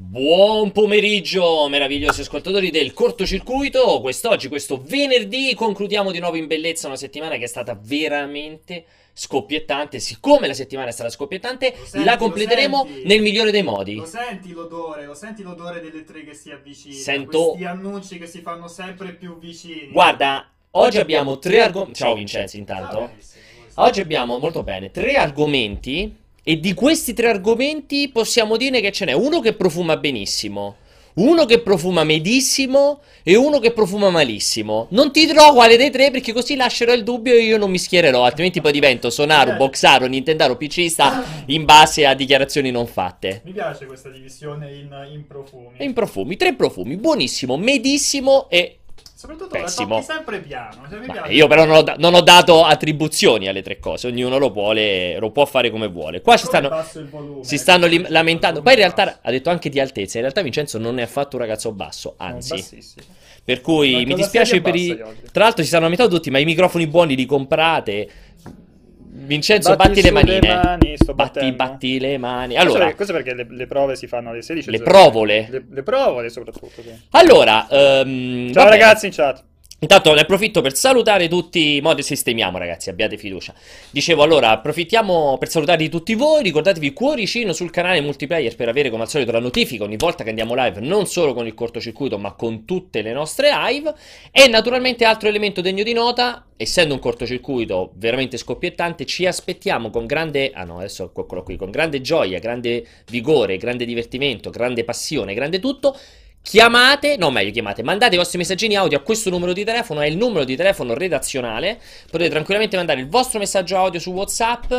Buon pomeriggio, meravigliosi ascoltatori del cortocircuito. Quest'oggi, questo venerdì, concludiamo di nuovo in bellezza una settimana che è stata veramente scoppiettante. Siccome la settimana è stata scoppiettante, senti, la completeremo senti? nel migliore dei modi. Lo senti l'odore, lo senti l'odore delle tre che si avvicinano. Sento- Questi annunci che si fanno sempre più vicini. Guarda, oggi abbiamo tre argomenti. Ciao Vincenzo, Ah, intanto. benissimo, benissimo. Oggi abbiamo molto bene tre argomenti. E di questi tre argomenti possiamo dire che ce n'è uno che profuma benissimo, uno che profuma medissimo e uno che profuma malissimo. Non ti dirò quale dei tre perché così lascerò il dubbio e io non mi schiererò, altrimenti poi divento Sonaru, Boxaro, Nintendaro, PCista in base a dichiarazioni non fatte. Mi piace questa divisione in, in profumi. In profumi, tre profumi, buonissimo, medissimo e Soprattutto Pessimo. sempre piano. Cioè, mi Ma piace. io però non ho, da- non ho dato attribuzioni alle tre cose, ognuno lo vuole, lo può fare come vuole. Qua ci stanno, volume, si stanno lim- il lamentando. Poi in realtà basso. ha detto anche di altezza. In realtà Vincenzo non è affatto un ragazzo basso, anzi. Per cui mi dispiace per i. Tra l'altro ci stanno lamentando tutti, ma i microfoni buoni li comprate. Vincenzo, Batti batti, le su le manine. mani, batti, batti le mani. Allora, perché- questo perché le, le prove si fanno alle 16. le provole. Le, le provole soprattutto. sì. allora ehm, Ciao va bene. ragazzi in chat. Intanto ne approfitto per salutare tutti, mo sistemiamo ragazzi, abbiate fiducia. Dicevo allora, approfittiamo per salutare tutti voi, ricordatevi cuoricino sul canale multiplayer per avere come al solito la notifica ogni volta che andiamo live, non solo con il cortocircuito ma con tutte le nostre live. E naturalmente altro elemento degno di nota, essendo un cortocircuito veramente scoppiettante, ci aspettiamo con grande, ah no adesso eccolo qui, con grande gioia, grande vigore, grande divertimento, grande passione, grande tutto. Chiamate, no meglio chiamate, mandate i vostri messaggini audio a questo numero di telefono, è il numero di telefono redazionale, potete tranquillamente mandare il vostro messaggio audio su WhatsApp,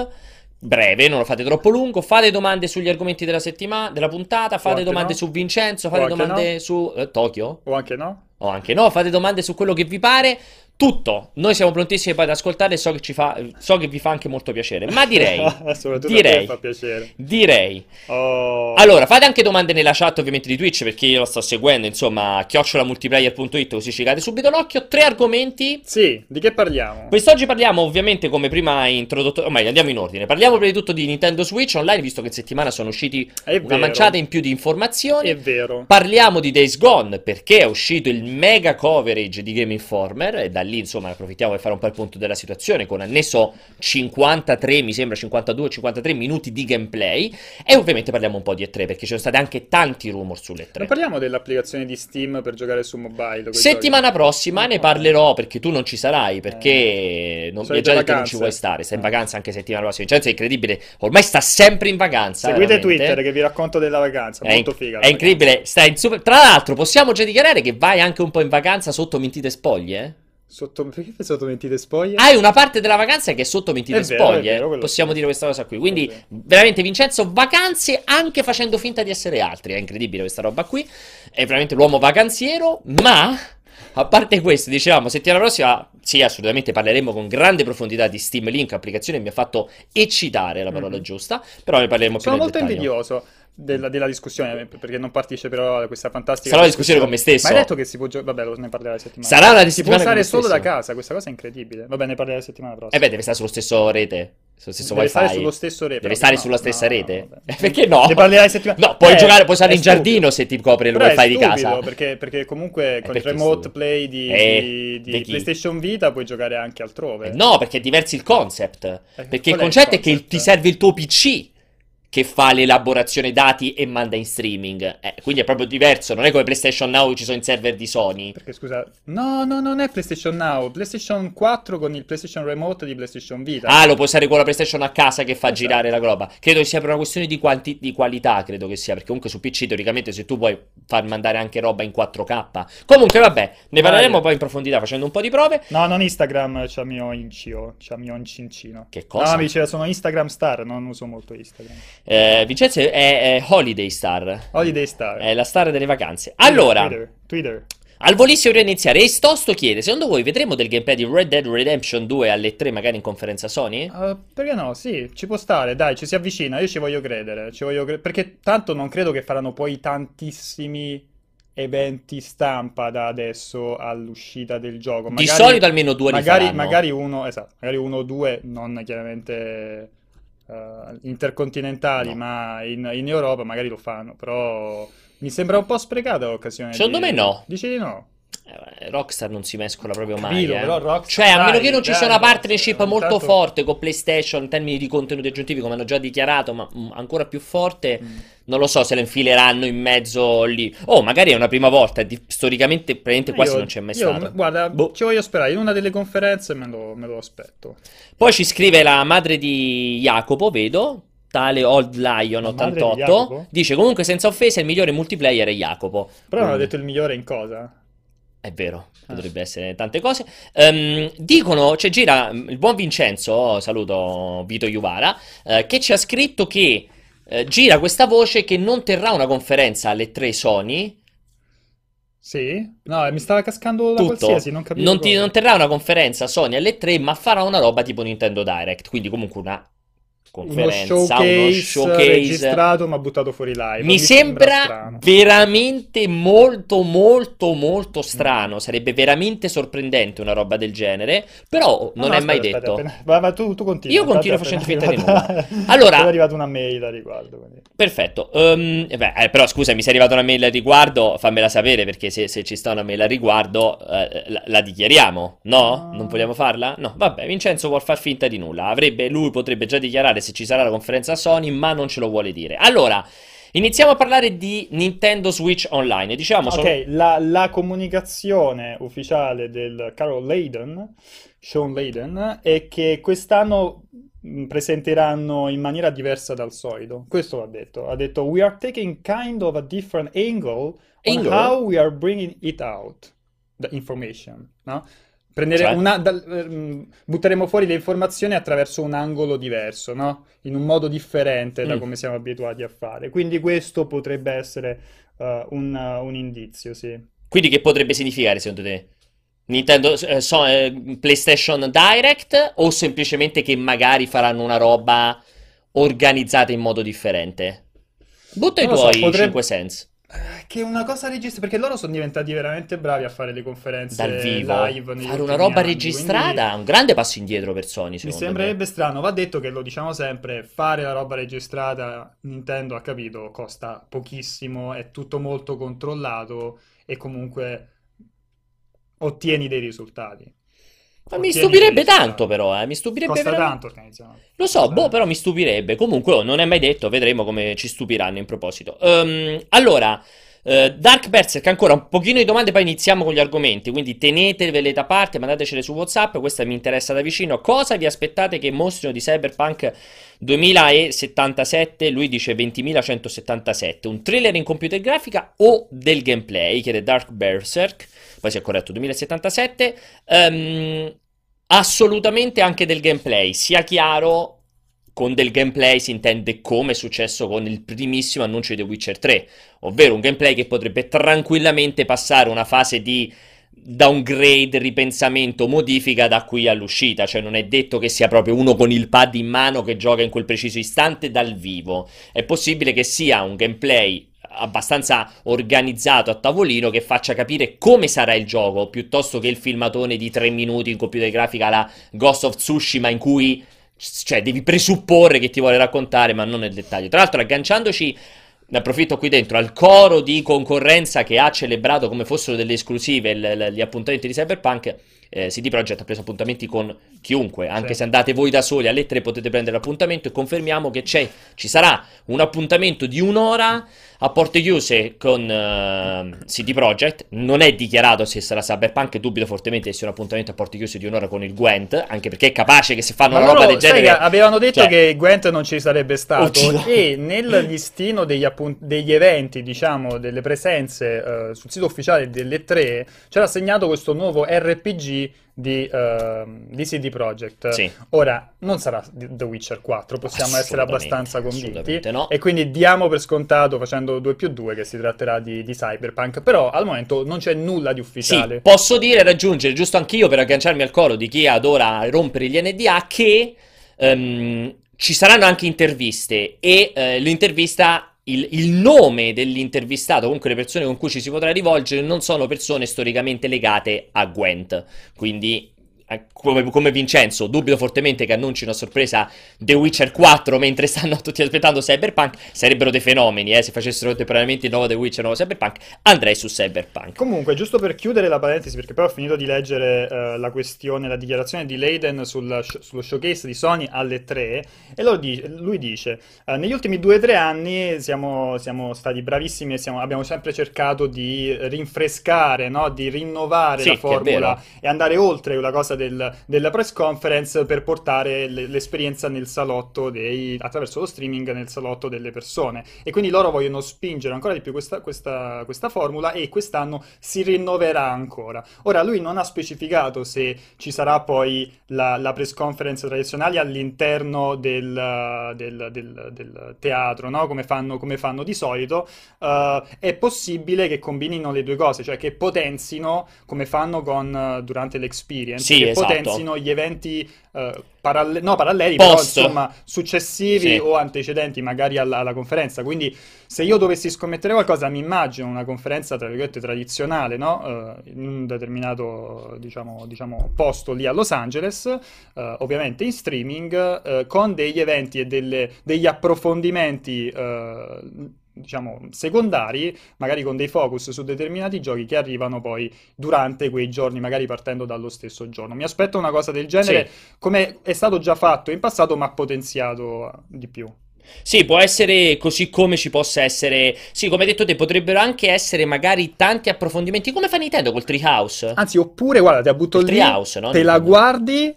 breve, non lo fate troppo lungo, fate domande sugli argomenti della settimana, della puntata, fate anche domande no. su Vincenzo, fate domande no. su eh, Tokyo, O anche no? o anche no, fate domande su quello che vi pare, tutto, noi siamo prontissimi poi ad ascoltare so che, ci fa, so che vi fa anche molto piacere, ma direi, direi. fa piacere. direi... Oh. Allora, fate anche domande nella chat ovviamente di Twitch perché io lo sto seguendo, insomma, chiocciolamultiplayer.it così ci cade subito l'occhio. Tre argomenti. Sì, di che parliamo? Quest'oggi parliamo ovviamente come prima introdotto, o meglio andiamo in ordine. Parliamo prima di tutto di Nintendo Switch Online visto che in settimana sono usciti È una vero. manciata in più di informazioni. È vero. Parliamo di Days Gone perché è uscito il mega coverage di Game Informer e da lì insomma approfittiamo per fare un po' il punto della situazione con annesso 53 mi sembra 52-53 minuti di gameplay e ovviamente parliamo un po' di E3 perché ci sono stati anche tanti rumor sulle Non E3. parliamo dell'applicazione di Steam per giocare su mobile. Settimana prossima ne parlerò perché tu non ci sarai perché non, mi già detto non ci vuoi stare, stai in Eh. vacanza anche settimana prossima. Vincenzo è incredibile, ormai sta sempre in vacanza. giochi. Seguite veramente. Twitter che vi racconto della vacanza. È, Molto inc- figa. è incredibile, stai in super... Tra l'altro possiamo già dichiarare che vai anche un po' in vacanza sotto mentite spoglie? eh? Sotto... Perché sotto mentite spoglie? Hai una parte della vacanza che è sotto mentite È vero, spoglie. è vero, Possiamo dire questa cosa qui. Quindi, veramente, Vincenzo, vacanze anche facendo finta di essere altri. È incredibile questa roba qui. È veramente l'uomo vacanziero. Ma, a parte questo, dicevamo, settimana prossima, sì, assolutamente parleremo con grande profondità di Steam Link, applicazione mi ha fatto eccitare la parola Mhm. giusta. Però ne parleremo più Sono molto invidioso della, della discussione perché non parteciperò a questa fantastica Sarà una discussione con me stesso. Ma hai detto che si può giocare? Vabbè, lo- ne parlerà la settimana. Sarà una Si può con stare solo da casa, questa cosa è incredibile. Vabbè, ne parlerà la settimana Eh prossima. beh, deve stare sullo stesso rete. Sullo stesso Deve wifi. stare sullo stesso rete. Deve stare no, sulla stessa no, rete? Eh, perché no? Ne parlerai la settimana No, puoi Eh, giocare, puoi stare è in stupido. giardino se ti copre il Però è wifi di stupido, casa. Perché, perché comunque con il perché è remote play di, Eh, di- di di? PlayStation Vita puoi giocare anche altrove. Eh, No, perché è diverso il concept. Perché qual il è il concetto è che il- ti serve il tuo PC che fa l'elaborazione dati e manda in streaming. Eh, quindi è proprio diverso. Non è come PlayStation Now ci sono i server di Sony. Perché scusa, no, no, non è PlayStation Now, PlayStation 4 con il PlayStation Remote di PlayStation Vita. Ah, lo puoi usare con la PlayStation a casa che fa Esatto. girare la roba. Credo che sia per una questione di, quanti- di qualità, credo che sia. Perché comunque su PC teoricamente se tu puoi far mandare anche roba in 4K. Comunque vabbè, ne parleremo Vai. poi in profondità facendo un po' di prove. No, non Instagram, c'ha mio incio, c'ha mio incincino. Che cosa? No, mi diceva sono Instagram star, non uso molto Instagram. Eh, Vincenzo è, è Holiday Star. Holiday star. È la star delle vacanze. Allora, Twitter, Twitter. al volissimo prima di iniziare, Estosto chiede: Secondo voi vedremo del gameplay di Red Dead Redemption 2 alle 3, magari in conferenza Sony? Uh, perché no? Sì, ci può stare, dai, ci si avvicina, io ci voglio credere, ci voglio cre- perché tanto non credo che faranno poi tantissimi eventi stampa da adesso all'uscita del gioco. Di solito almeno due magari, magari uno, esatto, magari uno o due, non chiaramente eh, intercontinentali, No. ma in, in Europa magari lo fanno, però mi sembra un po' sprecata l'occasione. Secondo di- me no. Dici di no? Eh, Rockstar non si mescola proprio mai. Capito, eh. Rockstar, Cioè, a meno dai, che non ci dai, sia una partnership ogni molto tanto- forte con PlayStation in termini di contenuti aggiuntivi, come hanno già dichiarato, ma mm, ancora più forte. Mm. Non lo so se lo infileranno in mezzo lì. Oh, magari è una prima volta. di- storicamente, praticamente quasi non c'è mai io, stato. Guarda, Boh. ci voglio sperare, in una delle conferenze me lo, me lo aspetto. Poi ci scrive la madre di Jacopo, vedo. Tale Old Lion La madre di 88 Jacopo? dice comunque senza offesa il migliore multiplayer è Jacopo. Però non ha Mm. detto il migliore in cosa? È vero, Ah. potrebbe essere tante cose. Ehm, dicono, cioè gira il buon Vincenzo, saluto Vito Iuvara, eh, che ci ha scritto che eh, gira questa voce che non terrà una conferenza alle tre Sony. Sì? No, mi stava cascando da Tutto. qualsiasi, non capivo Non, ti- non terrà una conferenza Sony alle tre, ma farà una roba tipo Nintendo Direct. Quindi comunque una Uno conferenza, showcase, uno showcase. registrato ma buttato fuori live. Mi sembra strano. veramente molto molto molto strano, sarebbe veramente sorprendente una roba del genere, però No, non no, è mai aspetta, detto. aspetta, appena- Va, va, tu, tu continua. Io continuo è facendo finta di arrivata- Allora- è arrivata una mail a riguardo. quindi. Perfetto, Ehm, beh, eh, però scusa, mi sei arrivata una mail al riguardo, fammela sapere perché se, se ci sta una mail al riguardo eh, la, la dichiariamo, no? No. Non vogliamo farla? No, vabbè, Vincenzo vuol far finta di nulla, avrebbe, lui potrebbe già dichiarare se ci sarà la conferenza Sony, ma non ce lo vuole dire. Allora, iniziamo a parlare di Nintendo Switch Online, diciamo, sono- Ok, la, la comunicazione ufficiale del caro Layden, Sean Layden, è che quest'anno mh, presenteranno in maniera diversa dal solito. Questo l'ha detto. Ha detto We are taking kind of a different angle on Angle? how we are bringing it out, the information, no? Cioè? una, dal- ehm, butteremo fuori le informazioni attraverso un angolo diverso, no? In un modo differente da Mm. come siamo abituati a fare. Quindi questo potrebbe essere eh, un, un indizio, sì. Quindi che potrebbe significare secondo te? Nintendo, eh, so- eh, PlayStation Direct o semplicemente che magari faranno una roba organizzata in modo differente? Butta i lo so, tuoi potrebbe- 5 cents. Eh, Che una cosa registrata, perché loro sono diventati veramente bravi a fare le conferenze Dal vivo. live negli Fare una ultimi roba anni, registrata quindi è un grande passo indietro per Sony, Mi secondo sembrerebbe strano, va detto che lo diciamo sempre, fare la roba registrata, Nintendo ha capito, costa pochissimo, è tutto molto controllato e comunque ottieni dei risultati. Ma mi stupirebbe tanto però, eh. Mi stupirebbe Costa veramente. tanto organizzare. Lo so, Costa boh, tanto. però mi stupirebbe. Comunque, oh, non è mai detto, vedremo come ci stupiranno in proposito. Ehm, allora, eh, Dark Berserk, ancora un pochino di domande, poi iniziamo con gli argomenti. Quindi tenetevele da parte, mandatecele su WhatsApp. Questa mi interessa da vicino. Cosa vi aspettate che mostrino di Cyberpunk 2077? Lui dice 20.177. Un trailer in computer grafica o del gameplay? Chiede Dark Berserk. Poi si è corretto 2077. Ehm, assolutamente anche del gameplay. Sia chiaro. Con del gameplay si intende come è successo con il primissimo annuncio di The Witcher 3, ovvero un gameplay che potrebbe tranquillamente passare una fase di downgrade, ripensamento, modifica da qui all'uscita, cioè non è detto che sia proprio uno con il pad in mano che gioca in quel preciso istante dal vivo, è possibile che sia un gameplay abbastanza organizzato a tavolino che faccia capire come sarà il gioco, piuttosto che il filmatone di 3 minuti in computer grafica alla Ghost of Tsushima in cui cioè, devi presupporre che ti vuole raccontare, ma non nel dettaglio. Tra l'altro, agganciandoci, ne approfitto qui dentro, al coro di concorrenza che ha celebrato come fossero delle esclusive l- l- gli appuntamenti di Cyberpunk, eh, CD Projekt ha preso appuntamenti con chiunque, anche Sì. se andate voi da soli alle tre potete prendere l'appuntamento e confermiamo che c'è, ci sarà un appuntamento di un'ora a porte chiuse con eh, CD Projekt, non è dichiarato se sarà Cyberpunk, dubito fortemente che sia un appuntamento a porte chiuse di un'ora con il Gwent, anche perché è capace che se fanno Ma una roba del sai, genere... avevano detto cioè- che Gwent non ci sarebbe stato Uccido. e nel listino degli, appun- degli eventi, diciamo, delle presenze eh, sul sito ufficiale delle tre, c'era segnato questo nuovo RPG di, ehm, di CD Projekt. Sì. Ora, non sarà The Witcher 4, possiamo essere abbastanza convinti. no. E quindi diamo per scontato, facendo 2 più 2, che si tratterà di, di Cyberpunk. Però al momento non c'è nulla di Sì, ufficiale. posso dire, raggiungere, giusto anch'io per agganciarmi al coro di chi adora rompere gli NDA, che ehm, ci saranno anche interviste e eh, l'intervista, il, il nome dell'intervistato, comunque le persone con cui ci si potrà rivolgere, non sono persone storicamente legate a Gwent. Quindi come, come, Vincenzo, dubito fortemente che annuncino a sorpresa The Witcher 4 mentre stanno tutti aspettando Cyberpunk. Sarebbero dei fenomeni, eh, se facessero temporaneamente il nuovo The Witcher, nuovo Cyberpunk. Andrei su Cyberpunk. Comunque, giusto per chiudere la parentesi, perché poi ho finito di leggere uh, la questione, la dichiarazione di Leiden sul, sullo showcase di Sony alle 3, e dice, lui dice: uh, Negli ultimi 2-3 anni siamo, siamo, stati bravissimi e siamo, abbiamo sempre cercato di rinfrescare, no? di rinnovare sì, la formula e andare oltre la cosa del, della press conference per portare l'esperienza nel salotto dei, attraverso lo streaming nel salotto delle persone. E quindi loro vogliono spingere ancora di più questa, questa, questa formula e quest'anno si rinnoverà ancora. Ora, lui non ha specificato se ci sarà poi la, la press conference tradizionale all'interno del, del, del, del teatro, no? come, fanno, come, fanno, di solito. Uh, è possibile che combinino le due cose, cioè che potenzino come fanno con, uh, durante l'experience, sì, che esatto. potenzino gli eventi uh, paralle- no, paralleli, Post. però insomma successivi sì. o antecedenti magari alla, alla, conferenza. Quindi se io dovessi scommettere qualcosa, mi immagino una conferenza tra virgolette tradizionale, no? uh, in un determinato diciamo, diciamo, posto lì a Los Angeles, uh, ovviamente in streaming, con degli eventi e delle, degli approfondimenti diciamo, secondari, magari con dei focus su determinati giochi che arrivano poi durante quei giorni, magari partendo dallo stesso giorno. Mi aspetto una cosa del genere, sì. come è stato già fatto in passato, ma potenziato di più. Sì, può essere così come ci possa essere. Sì, come hai detto te, potrebbero anche essere magari tanti approfondimenti. Come fa Nintendo col Treehouse? Anzi, oppure, guarda, ti butto il lì, treehouse, no? te la guardi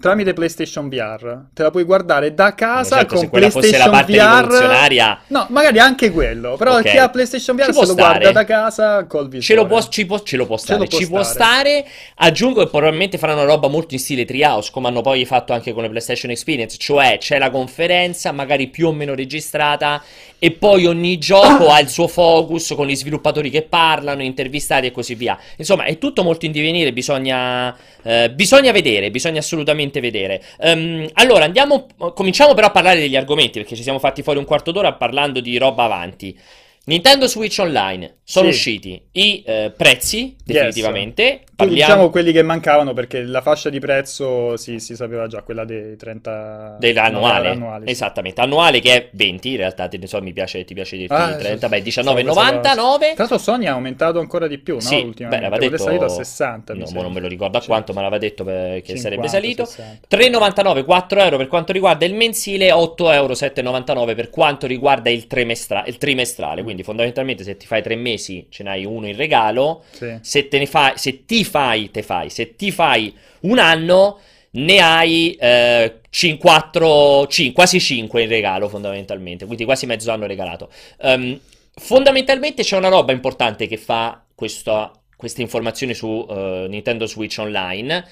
tramite PlayStation VR. Te la puoi guardare da casa certo, con PlayStation VR. No, magari anche quello. Però okay. chi ha PlayStation VR se lo guarda da casa col visore. Ce lo può, ci può, ce lo può stare. Lo può ci stare. può stare. Aggiungo che probabilmente faranno una roba molto in stile Treehouse, come hanno poi fatto anche con le PlayStation Experience. Cioè c'è la conferenza, magari più o meno registrata, e poi ogni gioco ha il suo focus con gli sviluppatori che parlano, intervistati e così via. Insomma, è tutto molto in divenire. Bisogna, eh, bisogna vedere, bisogna assolutamente assolutamente vedere. Um, allora, andiamo, cominciamo però a parlare degli argomenti, perché ci siamo fatti fuori un quarto d'ora parlando di roba avanti. Nintendo Switch Online sono sì. usciti i eh, prezzi definitivamente. Yes. Parliamo... Diciamo quelli che mancavano perché la fascia di prezzo si, si sapeva già, quella dei 30 dell'annuale. Annuale, Esattamente, annuale che è 20 in realtà, te ne so, mi piace, ti piace dirti ah, 30, sì, beh 19,99. Tra l'altro Sony ha aumentato ancora di più, no? Sì, ultimamente. Beh, detto... è salito a 60. No, non me lo ricordo a cioè, quanto, ma l'aveva detto che 50, sarebbe salito. 3,99, 4 euro per quanto riguarda il mensile, 8 euro 7,99 per quanto riguarda il, trimestra- il trimestrale, quindi fondamentalmente se ti fai tre mesi ce n'hai uno in regalo, sì. se, te ne fai, se ti fai, te fai, se ti fai un anno ne hai eh, 4, 5, quasi 5 in regalo fondamentalmente, quindi quasi mezzo anno regalato. Um, fondamentalmente c'è una roba importante che fa questa, queste informazioni su uh, Nintendo Switch Online,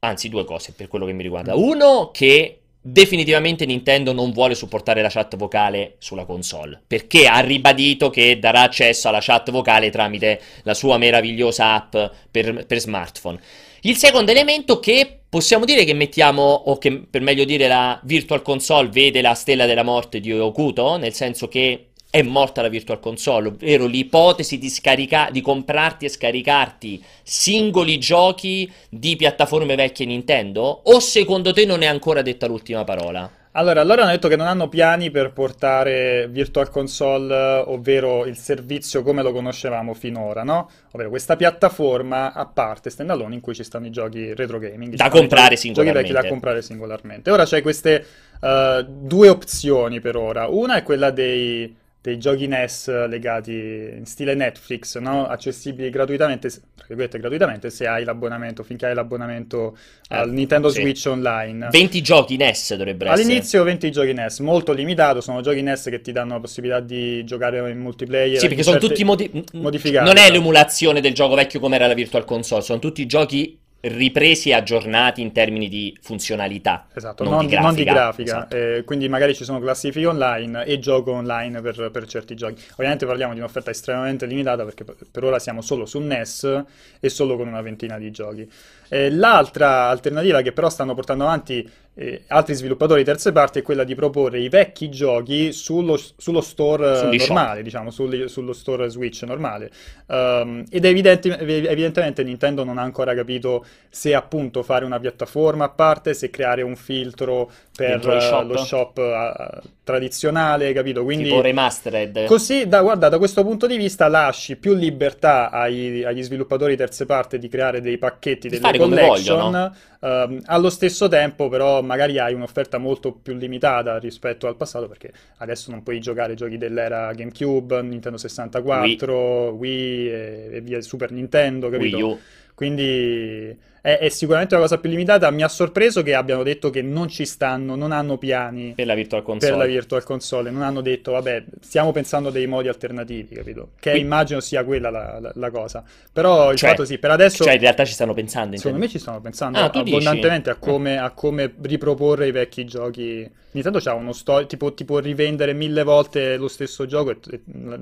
anzi due cose per quello che mi riguarda. Uno che Definitivamente Nintendo non vuole supportare la chat vocale sulla console, perché ha ribadito che darà accesso alla chat vocale tramite la sua meravigliosa app per, per smartphone. Il secondo elemento che possiamo dire che mettiamo, o che per meglio dire la Virtual Console vede la stella della morte di Okuto, nel senso che è morta la Virtual Console, ovvero l'ipotesi di, scarica- di comprarti e scaricarti singoli giochi di piattaforme vecchie Nintendo? O secondo te non è ancora detta l'ultima parola? Allora, loro hanno detto che non hanno piani per portare Virtual Console, ovvero il servizio come lo conoscevamo finora, no? Ovvero questa piattaforma a parte, standalone, in cui ci stanno i giochi retro gaming. Da comprare singolarmente. Giochi vecchi da comprare singolarmente. Ora c'è queste uh, due opzioni per ora. Una è quella dei dei giochi NES legati in stile Netflix, no? accessibili gratuitamente, gratuitamente, se hai l'abbonamento, finché hai l'abbonamento eh, al Nintendo sì. Switch Online. 20 giochi NES dovrebbero essere. All'inizio 20 giochi NES, molto limitato, sono giochi NES che ti danno la possibilità di giocare in multiplayer. Sì, perché sono tutti modi- modificati. Non è l'emulazione del gioco vecchio come era la Virtual Console, sono tutti giochi ripresi e aggiornati in termini di funzionalità. Esatto, non, non, di grafica. Non di grafica. Esatto. Eh, quindi magari ci sono classifiche online e gioco online per, per, certi giochi. Ovviamente parliamo di un'offerta estremamente limitata perché per ora siamo solo su NES e solo con una ventina di giochi. Eh, l'altra alternativa che però stanno portando avanti eh, altri sviluppatori terze parti è quella di proporre i vecchi giochi sullo, sullo store Sugli normale, shop. diciamo, sulli- sullo store Switch normale. Um, ed evidenti- evidentemente Nintendo non ha ancora capito se appunto fare una piattaforma a parte, se creare un filtro per shop? lo shop eh, tradizionale, capito? Quindi Tipo remastered. Così, da, guarda, da questo punto di vista lasci più libertà ai- agli sviluppatori terze parti di creare dei pacchetti, Di delle come collection, ehm, allo stesso tempo però magari hai un'offerta molto più limitata rispetto al passato perché adesso non puoi giocare giochi dell'era GameCube, Nintendo 64, Wii e, e via Super Nintendo, capito? Wii U. Quindi è, è sicuramente una cosa più limitata. Mi ha sorpreso che abbiano detto che non ci stanno, non hanno piani Per la Virtual per Console. la Virtual Console, non hanno detto, vabbè, stiamo pensando a dei modi alternativi, capito? Che Quindi- immagino sia quella la, la- la cosa. Però il Cioè- fatto sì, per adesso, Cioè, in realtà ci stanno pensando. secondo me ci stanno pensando Ah, abbondantemente a come, a come riproporre i vecchi giochi. Nintendo c'ha uno sto- tipo, tipo rivendere mille volte lo stesso gioco e, e-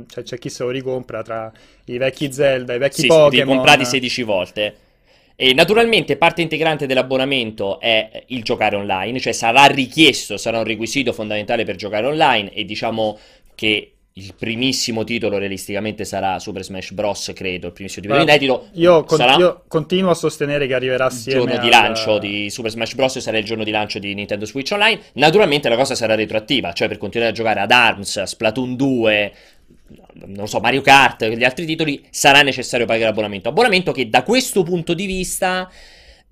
cioè, c'è chi se lo ricompra tra i vecchi Zelda, i vecchi Sì, Pokémon. ricomprati 16 volte. E naturalmente parte integrante dell'abbonamento è il giocare online, cioè sarà richiesto, sarà un requisito fondamentale per giocare online e diciamo che il primissimo titolo realisticamente sarà Super Smash Bros, credo, il primissimo titolo Guarda, inedito Io, con- sarà io continuo a sostenere che arriverà il assieme giorno di al- lancio di Super Smash Bros. sarà il giorno di lancio di Nintendo Switch Online. Naturalmente la cosa sarà retroattiva, cioè per continuare a giocare ad ARMS, a Splatoon 2, non so, Mario Kart, gli altri titoli, sarà necessario pagare l'abbonamento. Abbonamento che da questo punto di vista,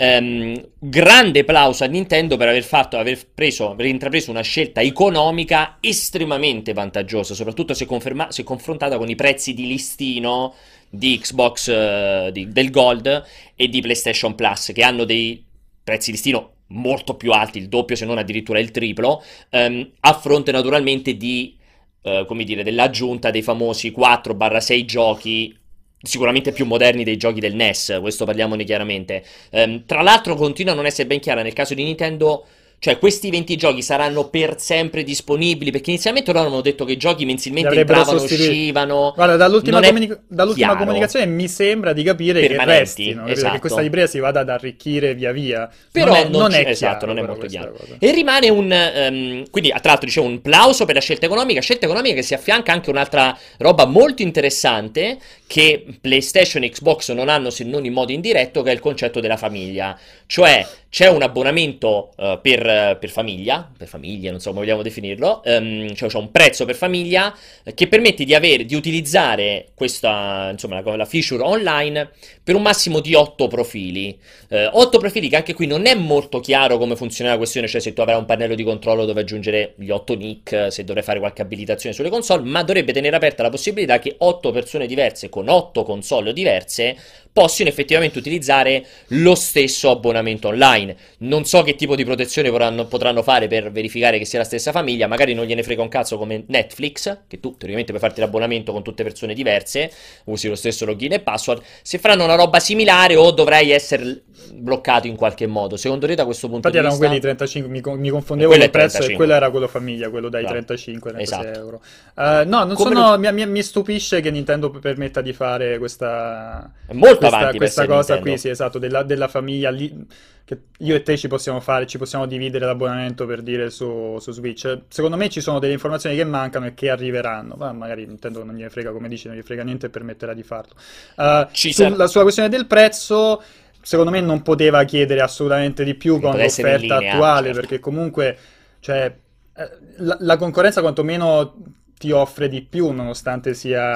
ehm, grande plauso a Nintendo per aver fatto, aver preso, aver intrapreso una scelta economica estremamente vantaggiosa, soprattutto se, conferma- se confrontata con i prezzi di listino di Xbox eh, di- del Gold e di PlayStation Plus, che hanno dei prezzi listino molto più alti, il doppio se non addirittura il triplo, ehm, a fronte naturalmente di, eh, come dire, dell'aggiunta dei famosi 4-6 giochi sicuramente più moderni dei giochi del NES, questo parliamone chiaramente. Ehm, tra l'altro continua a non essere ben chiara nel caso di Nintendo, cioè questi 20 giochi saranno per sempre disponibili, perché inizialmente loro avevano detto che i giochi mensilmente entravano, sostituiti. uscivano. Guarda, dall'ultima, è comuni- dall'ultima comunicazione mi sembra di capire che restino, esatto. che questa libreria si vada ad arricchire via via. Però non è, non non ci- è esatto, non è molto chiaro. cosa. E rimane un. ehm, quindi, tra l'altro, dicevo un plauso per la scelta economica. Scelta economica che si affianca anche un'altra roba molto interessante che PlayStation e Xbox non hanno se non in modo indiretto, che è il concetto della famiglia. Cioè, c'è un abbonamento eh, per, per famiglia, per famiglia, non so come vogliamo definirlo, ehm, cioè c'è un prezzo per famiglia eh, che permette di avere, di utilizzare questa, insomma, la, la feature online per un massimo di 8 profili. Eh, 8 profili che anche qui non è molto chiaro come funziona la questione, cioè se tu avrai un pannello di controllo dove aggiungere gli 8 nick, se dovrai fare qualche abilitazione sulle console, ma dovrebbe tenere aperta la possibilità che 8 persone diverse con 8 console diverse possono effettivamente utilizzare lo stesso abbonamento online. Non so che tipo di protezione potranno, potranno fare per verificare che sia la stessa famiglia, magari non gliene frega un cazzo come Netflix, che tu teoricamente puoi farti l'abbonamento con tutte persone diverse, usi lo stesso login e password, se faranno una roba similare o dovrai essere bloccato in qualche modo. Secondo te da questo punto Infatti di erano vista... quelli 35, mi, con- mi confondevo quello il prezzo e 35. quello era quello famiglia, quello dai Bravo. 35 36 Esatto. euro. Eh, no, non Come sono, lo- mi, mi- stupisce che Nintendo permetta di fare questa, È molto questa, questa cosa Nintendo. qui, sì, esatto, della, della famiglia lì, che io e te ci possiamo fare, ci possiamo dividere l'abbonamento per dire su, su Switch. Secondo me ci sono delle informazioni che mancano e che arriveranno, ma magari Nintendo non gliene frega, come dici, non gli frega niente e permetterà di farlo. Ci sulla, sulla questione del prezzo, secondo me non poteva chiedere assolutamente di più con l'offerta attuale, certo. perché comunque, cioè, eh, la, la concorrenza quantomeno ti offre di più, nonostante sia,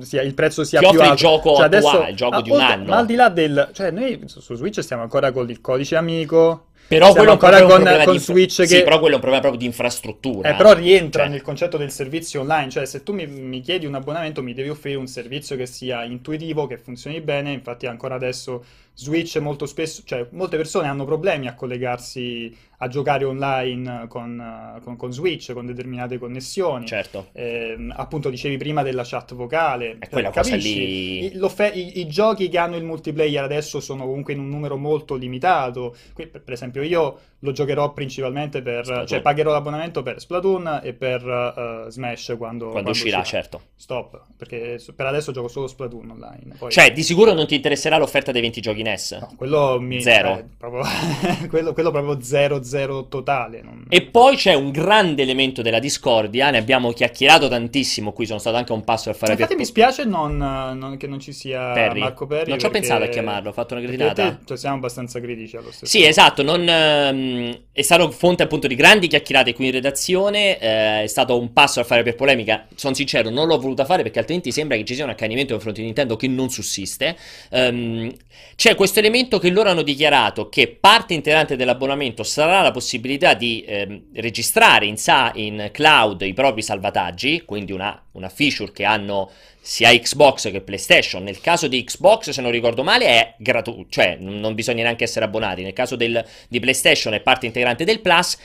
sia- il prezzo sia Ti più offre il alto. gioco Cioè, attuale, il gioco di un oltre- anno. Ma al di là del... Cioè, noi su Switch stiamo ancora con il codice amico, Però quello ancora con, con di... Switch Sì, che... però quello è un problema proprio di infrastruttura. Eh, però rientra Cioè, nel concetto del servizio online, cioè se tu mi, mi chiedi un abbonamento mi devi offrire un servizio che sia intuitivo, che funzioni bene, infatti ancora adesso Switch molto spesso, cioè molte persone hanno problemi a collegarsi, a giocare online con, eh, con- con Switch, con determinate connessioni. Certo. Ehm, appunto dicevi prima della chat vocale, È quella cosa capisci? lì- I, i- giochi che hanno il multiplayer adesso sono comunque in un numero molto limitato, Qui, per esempio io lo giocherò principalmente per... Splatoon. cioè pagherò l'abbonamento per Splatoon e per eh, Smash quando, Quando uscirà, certo. Stop, perché per adesso gioco solo Splatoon online. Poi, Cioè, di sicuro non ti interesserà l'offerta dei 20 giochi NES. no, quello mi... Zero. eh, proprio, quello, quello proprio zero, zero totale. non- E poi c'è un grande elemento della discordia, ne abbiamo chiacchierato tantissimo, qui sono stato anche un passo per fare Infatti per- mi spiace non, non- che non ci sia Perry. Marco Perry. Non ci ho pensato a chiamarlo, ho fatto una te- cioè, siamo abbastanza critici allo stesso Sì, esatto, non, ehm, è stato fonte appunto di grandi chiacchierate qui in redazione, eh, è stato un passo a fare per polemica, sono sincero, non l'ho voluta fare perché altrimenti sembra che ci sia un accanimento nei confronti di Nintendo che non sussiste. Ehm, c'è questo elemento che loro hanno dichiarato che parte integrante dell'abbonamento sarà la possibilità di ehm, registrare in, sa- in cloud i propri salvataggi, quindi una, una feature che hanno sia Xbox che PlayStation. Nel caso di Xbox, se non ricordo male, è gratuito, cioè non bisogna neanche essere abbonati. Nel caso del- di PlayStation è parte integrante del Plus.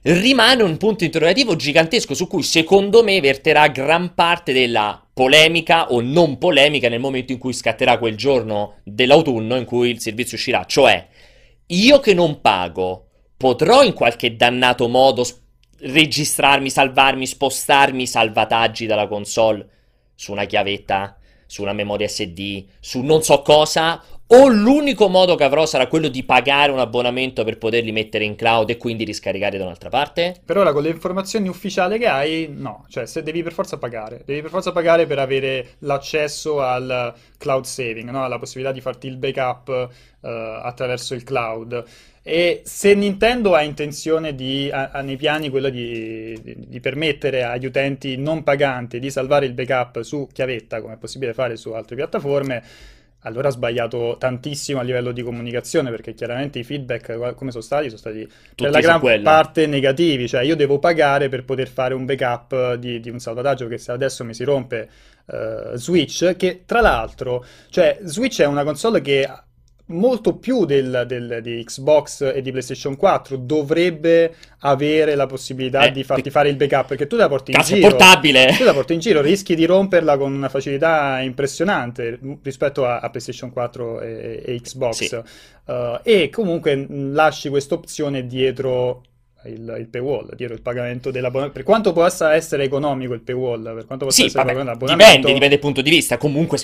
Rimane un punto interrogativo gigantesco su cui secondo me verterà gran parte della polemica o non polemica nel momento in cui scatterà quel giorno dell'autunno in cui il servizio uscirà. Cioè, io che non pago potrò in qualche dannato modo s- registrarmi, salvarmi, spostarmi salvataggi dalla console su una chiavetta, su una memoria SD, su non so cosa, o l'unico modo che avrò sarà quello di pagare un abbonamento per poterli mettere in cloud e quindi riscaricare da un'altra parte? Per ora con le informazioni ufficiali che hai, no, cioè se devi per forza pagare, devi per forza pagare per avere l'accesso al cloud saving, no? alla possibilità di farti il backup eh, attraverso il cloud. E se Nintendo ha intenzione di, ha, ha nei piani quello di, di- di permettere agli utenti non paganti di salvare il backup su chiavetta, come è possibile fare su altre piattaforme, allora ha sbagliato tantissimo a livello di comunicazione, perché chiaramente i feedback come sono stati? Sono stati per Tutti la su gran quello. parte negativi, cioè io devo pagare per poter fare un backup di, di un salvataggio che se adesso mi si rompe eh, Switch, che tra l'altro, cioè Switch è una console che molto più del, del- di Xbox e di PlayStation 4 dovrebbe avere la possibilità Eh, di farti pe- fare il backup perché tu la porti in giro. portabile! Tu la porti in giro, rischi di romperla con una facilità impressionante rispetto a, a PlayStation 4 e, e Xbox. Sì. Uh, e comunque lasci questa opzione dietro il, il paywall, dietro il pagamento dell'abbonamento. Per quanto possa essere economico il paywall, per quanto possa Sì, essere vabbè, dipende, dipende dal punto di vista. Comunque,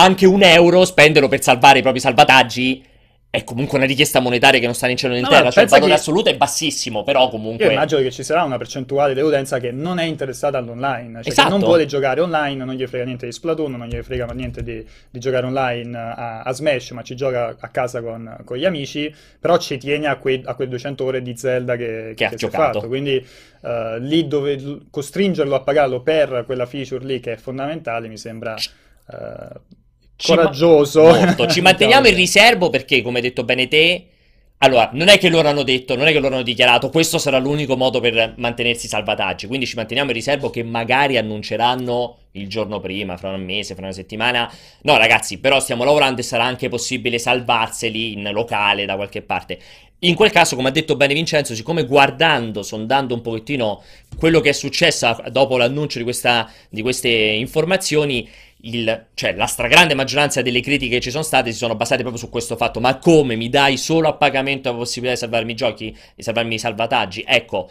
anche un euro spenderlo per salvare i propri salvataggi è comunque una richiesta monetaria che non sta né in cielo né in terra. no, Cioè, il valore che- assoluto è bassissimo, però comunque... Io immagino che ci sarà una percentuale dell'utenza che non è interessata all'online, cioè Esatto. che non vuole giocare online, non gli frega niente di Splatoon, non gli frega niente di, di giocare online a, a Smash, ma ci gioca a casa con, con gli amici, però ci tiene a, quei, a quelle 200 ore di Zelda che, Che ha si è giocato. fatto. Quindi eh, lì dove costringerlo a pagarlo per quella feature lì che è fondamentale mi sembra eh, Ci ma- coraggioso. Molto. Ci manteniamo in riservo perché, come hai detto bene te, allora, non è che loro hanno detto, non è che loro hanno dichiarato, questo sarà l'unico modo per mantenersi salvataggi. Quindi ci manteniamo in riservo che magari annunceranno il giorno prima, fra un mese, fra una settimana. No, ragazzi, però stiamo lavorando e sarà anche possibile salvarseli in locale da qualche parte. In quel caso, come ha detto bene Vincenzo, siccome guardando, sondando un pochettino quello che è successo dopo l'annuncio di, questa, di queste informazioni, il- cioè, la stragrande maggioranza delle critiche che ci sono state si sono basate proprio su questo fatto. Ma come mi dai solo a pagamento la possibilità di salvarmi i giochi, di salvarmi i salvataggi? Ecco,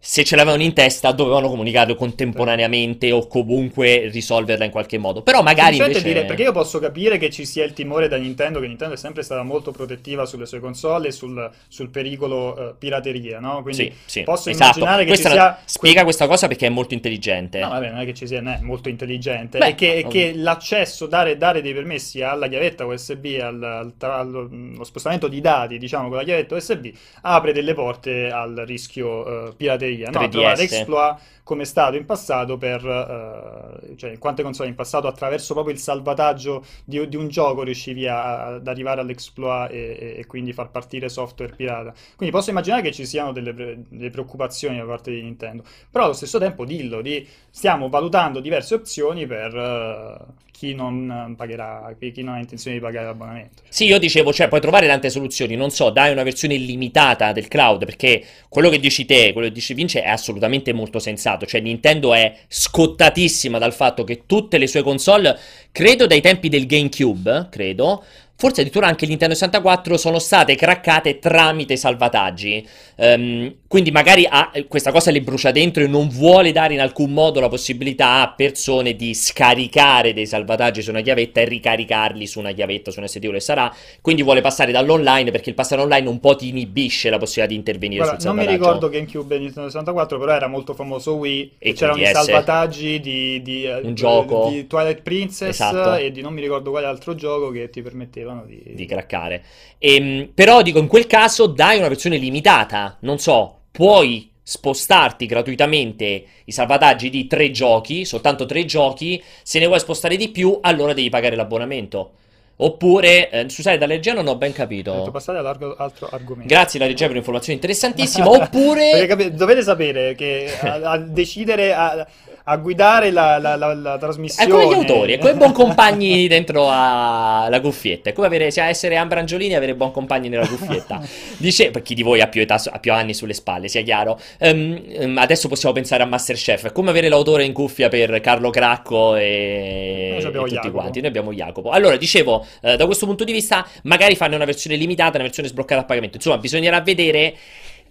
se ce l'avevano in testa dovevano comunicarlo contemporaneamente o comunque risolverla in qualche modo. Però magari invece... dire, perché io posso capire che ci sia il timore da Nintendo, che Nintendo è sempre stata molto protettiva sulle sue console e sul, sul pericolo eh, pirateria, no? Quindi Sì, sì, posso esatto. immaginare che Questa ci sia... Spiega questa cosa perché è molto intelligente. No, vabbè, non è che ci sia, non è molto intelligente, Beh, è che, ovvio. che l'accesso, dare, dare dei permessi alla chiavetta USB, al, al- allo allo spostamento di dati, diciamo, con la chiavetta USB, apre delle porte al rischio eh, pirateria, no? 3DS. Trovare exploit come è stato in passato per, eh, cioè quante console in passato attraverso proprio il salvataggio di, di un gioco riuscivi a- ad arrivare all'exploit e, e- quindi far partire software pirata. Quindi posso immaginare che ci siano delle, pre- delle preoccupazioni da parte di Nintendo, però allo stesso tempo dillo, di stiamo valutando diverse opzioni per eh, chi non pagherà, chi chi non ha intenzione di pagare l'abbonamento. Sì, io dicevo, cioè, puoi trovare tante soluzioni, non so, dai una versione limitata del cloud, perché quello che dici te, quello che dici Vince è assolutamente molto sensato, cioè Nintendo è scottatissima dal fatto che tutte le sue console, credo dai tempi del GameCube, credo, forse addirittura anche il Nintendo 64 sono state craccate tramite salvataggi. Ehm, quindi magari ha- questa cosa le brucia dentro e non vuole dare in alcun modo la possibilità a persone di scaricare dei salvataggi su una chiavetta e ricaricarli su una chiavetta, su un STU che sarà. Quindi vuole passare dall'online perché il passare online un po' ti inibisce la possibilità di intervenire Guarda, sul non mi salvataggio. ricordo GameCube e Nintendo 64, però era molto famoso Wii E c'erano i salvataggi di, di, eh, Un gioco. di Twilight Princess Esatto. e di non mi ricordo quale altro gioco che ti permettevano di... di craccare. Ehm, però dico, in quel caso dai una versione limitata. Non so, puoi spostarti gratuitamente i salvataggi di tre giochi, soltanto tre giochi. Se ne vuoi spostare di più, allora devi pagare l'abbonamento. Oppure, eh, scusate, dalla regia non ho ben Ho capito. passate all'altro argomento. Grazie alla regia per un'informazione interessantissima. Oppure... Perché dovete sapere che a, a decidere, a, a guidare la, la- la- la È trasmissione... come gli autori, è come buon compagni dentro alla cuffietta. È come avere, cioè, essere Ambrangiolini e avere buon compagni nella cuffietta. Dice, per chi di voi ha più, età, ha più anni sulle spalle, sia chiaro. Ehm, adesso possiamo pensare a Masterchef. È come avere l'autore in cuffia per Carlo Cracco e, Noi e abbiamo tutti Jacopo. quanti. Noi abbiamo Jacopo. Allora, dicevo, eh, da questo punto di vista, magari farne una versione limitata, una versione sbloccata a pagamento. Insomma, bisognerà vedere.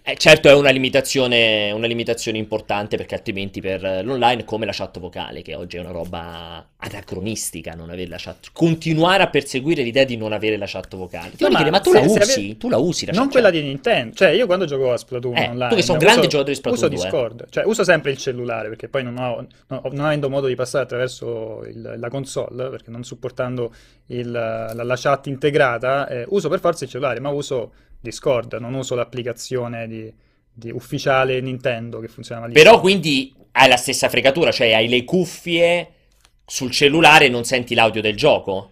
Eh, certo è una limitazione, una limitazione importante perché altrimenti per eh, l'online come la chat vocale, che oggi è una roba anacronistica, non avere la chat, continuare a perseguire l'idea di non avere la chat vocale. Ti No, ma dire, ma tu se- la usi? ave- Tu la usi la Non chat quella chat? di Nintendo, cioè io quando gioco a Splatoon Eh, online tu che uso- grande giocatore di Splatoon uso 2. Discord, cioè uso sempre il cellulare perché poi non, ho, non, non avendo modo di passare attraverso il- la console, perché non supportando il- la, la chat integrata, eh, uso per forza il cellulare, ma uso Discord, non uso l'applicazione di, di ufficiale Nintendo che funziona malissimo. Però quindi hai la stessa fregatura, cioè hai le cuffie sul cellulare e non senti l'audio del gioco.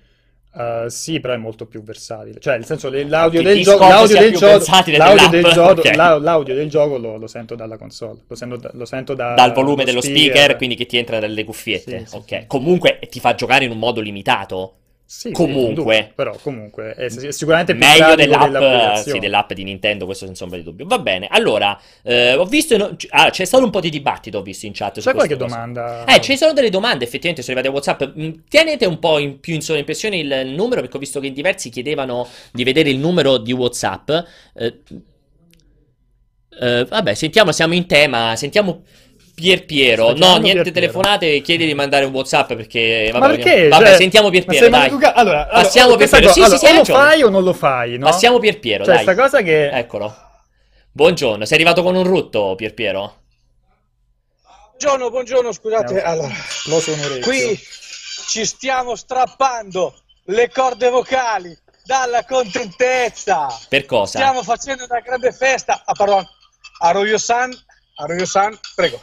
Uh, sì, però è molto più versatile. Cioè, nel senso, l'audio del gioco, l'audio del gioco, l'audio del gioco, ok. la- l'audio del gioco lo, lo sento dalla console, lo sento da, lo sento da- Dal volume dello speaker, quindi che ti entra dalle cuffiette. Sì, sì, ok. sì. Comunque ti fa giocare in un modo limitato. Sì, sì, Comunque. dubbio, però comunque è s- sicuramente più Meglio dell'app, sì, dell'app di Nintendo, questo senza ombra di dubbio. Va bene, allora, eh, ho visto... no- ah, c'è stato un po' di dibattito, ho visto in chat. C'è qualche cose. domanda? Eh, ci sono delle domande, effettivamente, sono arrivate a WhatsApp. Mm, Tenete un po' in più in sovraimpressione il, il numero, perché ho visto che in diversi chiedevano di vedere il numero di WhatsApp. Eh, eh, vabbè, sentiamo, siamo in tema. Sentiamo Pier Piero. Sto No, niente Pier Piero. telefonate, chiedi di mandare un WhatsApp perché. Ma Vabbè, perché? Vabbè, Cioè, sentiamo Pier ma Piero, dai. maleduca- Allora, allora, Passiamo Pier questa Piero. cosa- Sì, sì, sì, allora, hai o lo fai o non lo fai, no? Passiamo Pier Piero, Cioè, dai. sta cosa che... Eccolo. Buongiorno, sei arrivato con un rutto, Pier Piero? Buongiorno, buongiorno, scusate. Eh, Allora, qui ci stiamo strappando le corde vocali dalla contentezza. Per cosa? Stiamo facendo una grande festa. Ah, pardon. Arroyo-san, Arroyo-san, prego.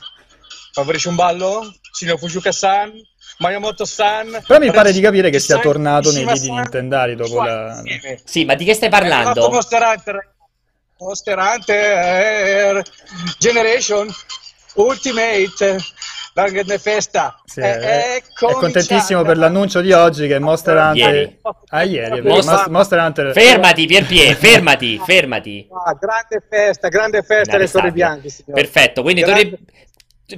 Favorisci un ballo? Signor Fujika-san, Mayamoto-san. Però mi pare di capire che sia tornato nei video Nintendari dopo la... Sì, ma di che stai È parlando? Monster Hunter. Monster Hunter Generation Ultimate. La grande festa. Sì, è, è, è cominciata. contentissimo per l'annuncio di oggi che Monster Hunter... Ieri. Ah, ieri, è. Monster- Monster, Hunter... Fermati, Pier Piero, fermati, fermati. Ah, grande festa, grande festa alle Torri. Bianche, signore. Perfetto, quindi Grande- torre-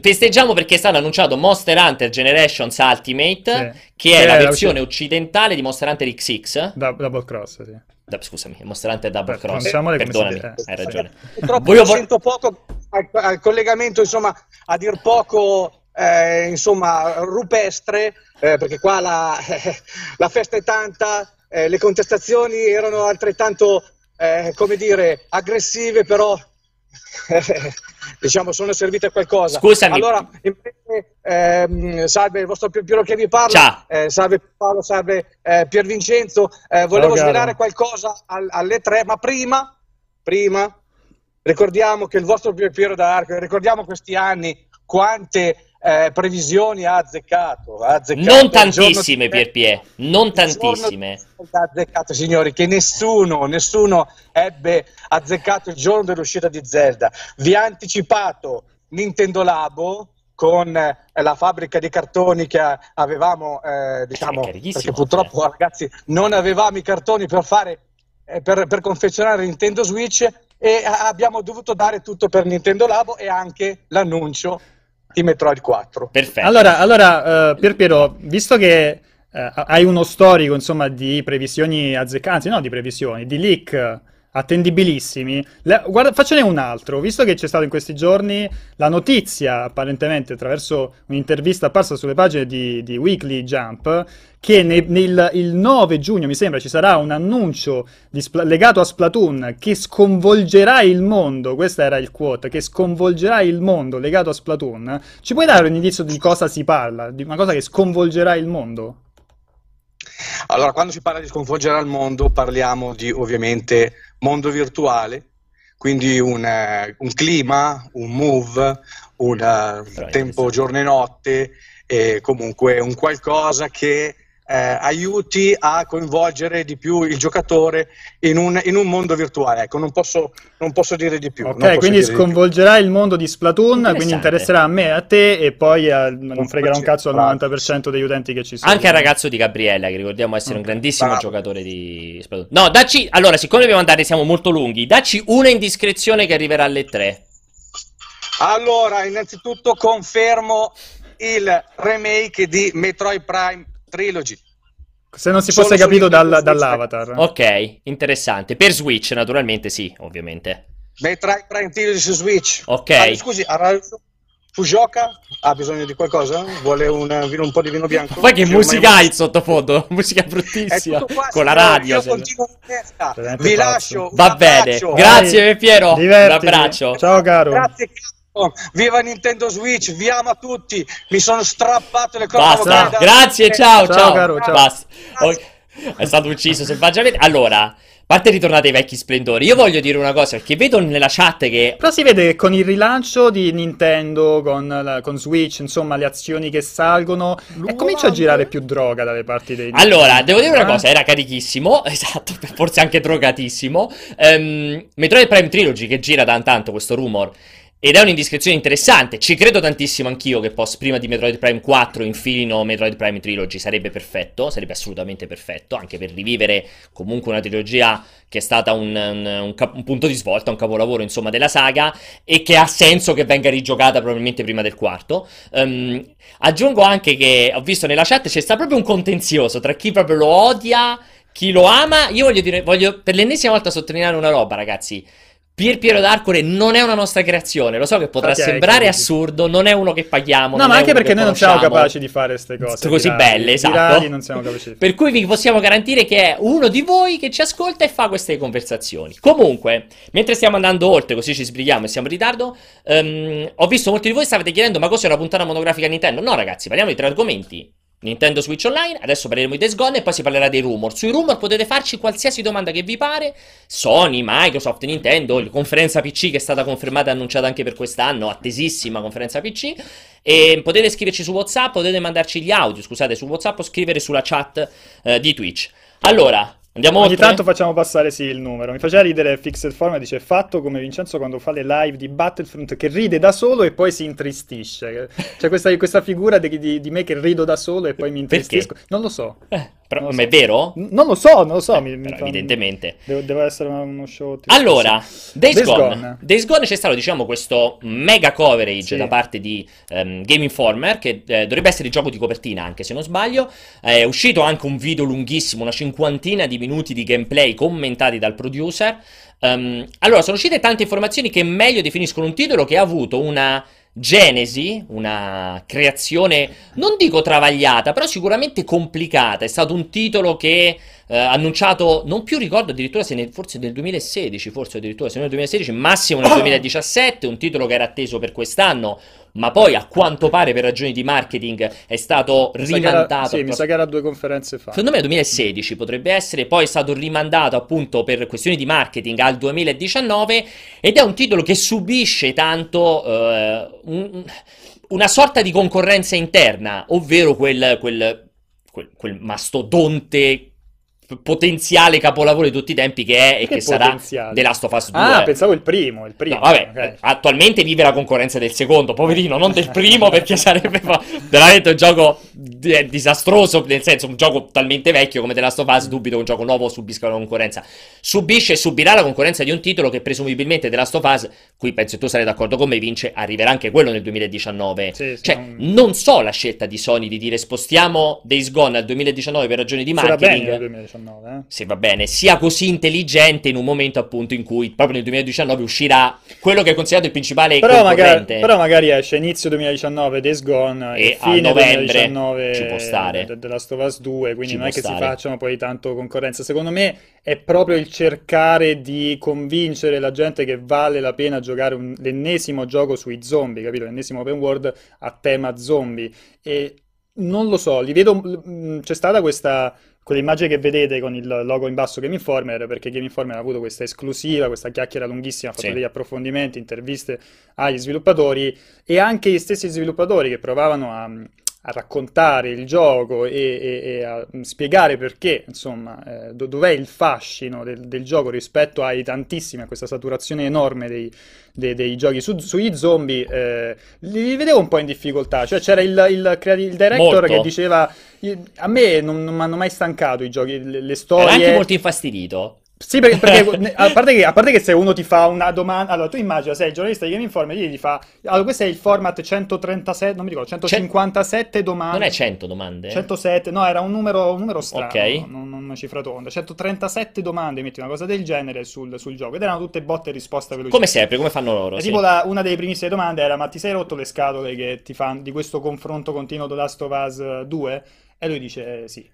festeggiamo perché è stato annunciato Monster Hunter Generations Ultimate, Sì. che è la era versione occidentale di Monster Hunter XX. Da- Double Cross, sì. Da- scusami, Monster Hunter Double Beh, Cross. Perdonami, eh, hai ragione. Purtroppo Voglio- sento poco al, al collegamento, insomma, a dir poco, eh, insomma, rupestre, eh, perché qua la, la festa è tanta, eh, le contestazioni erano altrettanto, eh, come dire, aggressive, però, diciamo, sono servite a qualcosa. Scusami. Allora, invece, ehm, salve il vostro Pier Piero che vi parla, Ciao. eh, salve Paolo, salve eh, Pier Vincenzo, eh, volevo caro. svelare qualcosa al- alle tre, ma prima, prima, ricordiamo che il vostro Pier Piero d'Arco, ricordiamo questi anni, quante eh, previsioni ha azzeccato, ha azzeccato. Non tantissime, Pier Pier, non tantissime. Ha azzeccato, signori, che nessuno, nessuno ebbe azzeccato il giorno dell'uscita di Zelda. Vi ha anticipato Nintendo Labo con eh, la fabbrica di cartoni che eh, avevamo, eh, diciamo, perché purtroppo ragazzi non avevamo i cartoni per fare, eh, per, per confezionare Nintendo Switch e a- abbiamo dovuto dare tutto per Nintendo Labo e anche l'annuncio di Metroid 4. Perfetto. Allora, allora eh, Pier Piero, visto che eh, hai uno storico, insomma, di previsioni azzeccate, anzi no di previsioni, di leak attendibilissimi. Le- guarda, faccione un altro, visto che c'è stato in questi giorni la notizia, apparentemente attraverso un'intervista apparsa sulle pagine di, di Weekly Jump, che ne- nel, il 9 giugno, mi sembra, ci sarà un annuncio di Spla- legato a Splatoon che sconvolgerà il mondo, questo era il quote, che sconvolgerà il mondo legato a Splatoon. Ci puoi dare un indizio di cosa si parla? Di una cosa che sconvolgerà il mondo? Allora, quando si parla di sconvolgere al mondo, parliamo di ovviamente mondo virtuale, quindi un, eh, un clima, un move, un eh, tempo giorno e notte, e comunque un qualcosa che eh, aiuti a coinvolgere di più il giocatore in un, in un mondo virtuale. Ecco, non posso, non posso dire di più. Ok, quindi sconvolgerà il mondo di Splatoon, quindi interesserà a me, a te e poi a, non fregherà un cazzo al 90% degli utenti che ci sono. Anche al ragazzo di Gabriella, che ricordiamo essere un grandissimo Bravo. giocatore di Splatoon. No, dacci, allora, siccome dobbiamo andare, siamo molto lunghi, dacci una indiscrezione che arriverà alle 3. Allora, innanzitutto confermo il remake di Metroid Prime Trilogy. Se non si Solo fosse capito dal, dall'avatar. Ok, interessante. Per Switch, naturalmente, sì, ovviamente. Metroid Prime Trilogy su Switch. Ok. Ah, scusi, ha Fujioka ha bisogno di qualcosa? Vuole un, un po' di vino bianco? Poi che musica hai in sottofondo? Musica bruttissima. Qua, con la radio. Io continuo in testa. Vi lascio. Va bene. Grazie, Piero. Divertiti. Un abbraccio. Ciao, caro. Grazie, caro. Viva Nintendo Switch, vi amo a tutti. Mi sono strappato le cose. Basta, grazie, ciao, ciao. ciao. Caro, ciao. Basta. Okay. È stato ucciso selvaggiamente. Allora, parte ritornate ai vecchi splendori, io voglio dire una cosa, perché vedo nella chat che... Però si vede che con il rilancio di Nintendo, con, la, con Switch, insomma, le azioni che salgono, e comincia a girare più droga dalle parti dei... Allora, devo dire una cosa, era carichissimo, esatto, forse anche drogatissimo. Um, Metroid Prime Trilogy, che gira da tanto questo rumor, ed è un'indiscrezione interessante. Ci credo tantissimo anch'io che post, prima di Metroid Prime 4 infilino Metroid Prime Trilogy. Sarebbe perfetto, sarebbe assolutamente perfetto. Anche per rivivere comunque una trilogia che è stata un, un, un, cap- un, punto di svolta, un capolavoro insomma della saga. E che ha senso che venga rigiocata probabilmente prima del quarto. Um, aggiungo anche che ho visto nella chat c'è sta proprio un contenzioso tra chi proprio lo odia, chi lo ama. Io voglio dire, voglio per l'ennesima volta sottolineare una roba, ragazzi. Pier Piero d'Arcore non è una nostra creazione. Lo so che potrà okay, sembrare assurdo, non è uno che paghiamo. No, ma anche perché noi non siamo capaci di fare queste cose. Così virali, belle, esatto. non siamo capaci per cui vi possiamo garantire che è uno di voi che ci ascolta e fa queste conversazioni. Comunque, mentre stiamo andando oltre, così ci sbrighiamo e siamo in ritardo, um, ho visto molti di voi stavate chiedendo: ma cos'è una puntata monografica Nintendo? No, ragazzi, parliamo di tre argomenti. Nintendo Switch Online, adesso parleremo di Days Gone e poi si parlerà dei rumor. Sui rumor potete farci qualsiasi domanda che vi pare, Sony, Microsoft, Nintendo, la conferenza PC che è stata confermata e annunciata anche per quest'anno, attesissima conferenza PC, e potete scriverci su WhatsApp, potete mandarci gli audio, scusate, su WhatsApp o scrivere sulla chat eh, di Twitch. Allora, Andiamo Ogni oltre? tanto facciamo passare sì il numero. Mi faceva ridere Fixed Form dice fatto come Vincenzo quando fa le live di Battlefront che ride da solo e poi si intristisce. C'è questa, questa figura di, di, di, me che rido da solo e poi mi intristisco. Perché? Non lo so. Eh, però, ma è vero? non lo so, non lo so. Eh, mi, mi. Evidentemente. Devo, deve essere uno show. Allora, Days, Days Gone. Gone. Days Gone c'è stato, diciamo, questo mega coverage sì. da parte di um, Game Informer, che eh, dovrebbe essere il gioco di copertina, anche se non sbaglio. È uscito anche un video lunghissimo, una cinquantina di minuti di gameplay gameplay commentati dal producer. Um, allora, sono uscite tante informazioni che meglio definiscono un titolo che ha avuto una genesi, una creazione, non dico travagliata, però sicuramente complicata. È stato un titolo che eh, annunciato, non più ricordo addirittura se ne, forse nel 2016, forse addirittura se nel 2016, massimo nel 2017, un titolo che era atteso per quest'anno, ma poi a quanto pare per ragioni di marketing è stato mi rimandato. Sì, mi sa che era due conferenze fa. Secondo me 2016 potrebbe essere, poi è stato rimandato appunto per questioni di marketing al 2019 ed è un titolo che subisce tanto eh, un, una sorta di concorrenza interna, ovvero quel, quel, quel, quel mastodonte potenziale capolavoro di tutti i tempi che è e che, Che sarà? The Last of Us 2. Ah, pensavo il primo, il primo. No, vabbè, ok. attualmente vive la concorrenza del secondo, poverino, non del primo perché sarebbe veramente un gioco eh, disastroso, nel senso un gioco talmente vecchio come The Last of Us, dubito che un gioco nuovo subisca la concorrenza. Subisce e subirà la concorrenza di un titolo che presumibilmente The Last of Us, qui penso tu sarai d'accordo con me, vince, arriverà anche quello nel 2019. Sì, cioè, non- non so la scelta di Sony di dire spostiamo Days Gone al 2019 per ragioni di marketing 2019, eh. se va bene, sia così intelligente in un momento appunto in cui proprio nel 2019 uscirà quello che è considerato il principale Però magari, però magari esce inizio 2019 Days Gone E e, a fine novembre 2019 ci può stare. de- The Last of Us 2, quindi Ci non è che si stare. facciano poi tanto concorrenza. Secondo me è proprio il cercare di convincere la gente che vale la pena giocare un- l'ennesimo gioco sui zombie, capito? L'ennesimo open world a tema zombie. E non lo so, li vedo. mm, C'è stata questa. Quell'immagine che vedete con il logo in basso Game Informer, perché Game Informer ha avuto questa esclusiva, questa chiacchiera lunghissima, ha fatto Sì. degli approfondimenti, interviste agli sviluppatori e anche gli stessi sviluppatori che provavano a, a raccontare il gioco e, e- e a spiegare perché, insomma, eh, do- dov'è il fascino del, del gioco rispetto ai tantissimi, a questa saturazione enorme dei, dei- dei giochi su- sugli zombie, eh, li vedevo un po' in difficoltà. Cioè c'era il, il, il director Molto. che diceva, "Io- a me non, non mi hanno mai stancato i giochi, le, le Era storie... anche molto infastidito. Sì, perché, perché a, parte che, a parte che se uno ti fa una domanda, allora tu immagina, sei il giornalista di Game Informer, gli fa, allora questo è il format 137, non mi ricordo, 157 domande. Non è 100 domande? 107, no, era un numero, un numero strano, Ok. non, non una cifra tonda. 137 domande, metti una cosa del genere sul, sul gioco, ed erano tutte botte e risposta veloci. Come sempre, come fanno loro? Sì. tipo la- una delle primissime domande era: Ma ti sei rotto le scatole che ti fanno di questo confronto continuo The Last of Us 2? E lui dice eh, sì.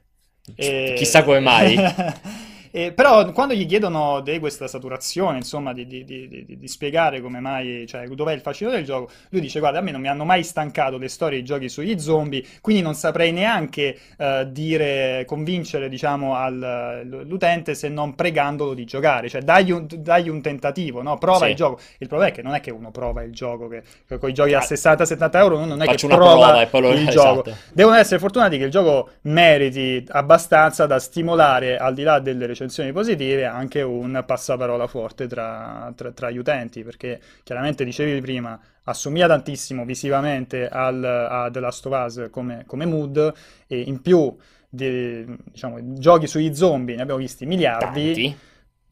E- Chissà come mai. E però quando gli chiedono di questa saturazione, insomma, di, di- di- di- spiegare come mai, cioè dov'è il fascino del gioco, lui dice: Guarda, a me non mi hanno mai stancato le storie e i giochi sugli zombie, quindi non saprei neanche eh, dire, convincere, diciamo, al- l'utente se non pregandolo di giocare, cioè dagli un, dagli un tentativo, no? Prova Sì. il gioco. Il problema è che non è che uno prova il gioco, che, che con i giochi a Ah, 60-70 euro uno non è che prova prova lo- il esatto. gioco. Devono essere fortunati che il gioco meriti abbastanza da stimolare, al di là delle recensioni positive, anche un passaparola forte tra, tra- tra gli utenti, perché chiaramente dicevi prima, assomiglia tantissimo visivamente al, a The Last of Us come, come mood, e in più di- diciamo, giochi sugli zombie ne abbiamo visti miliardi. Tanti.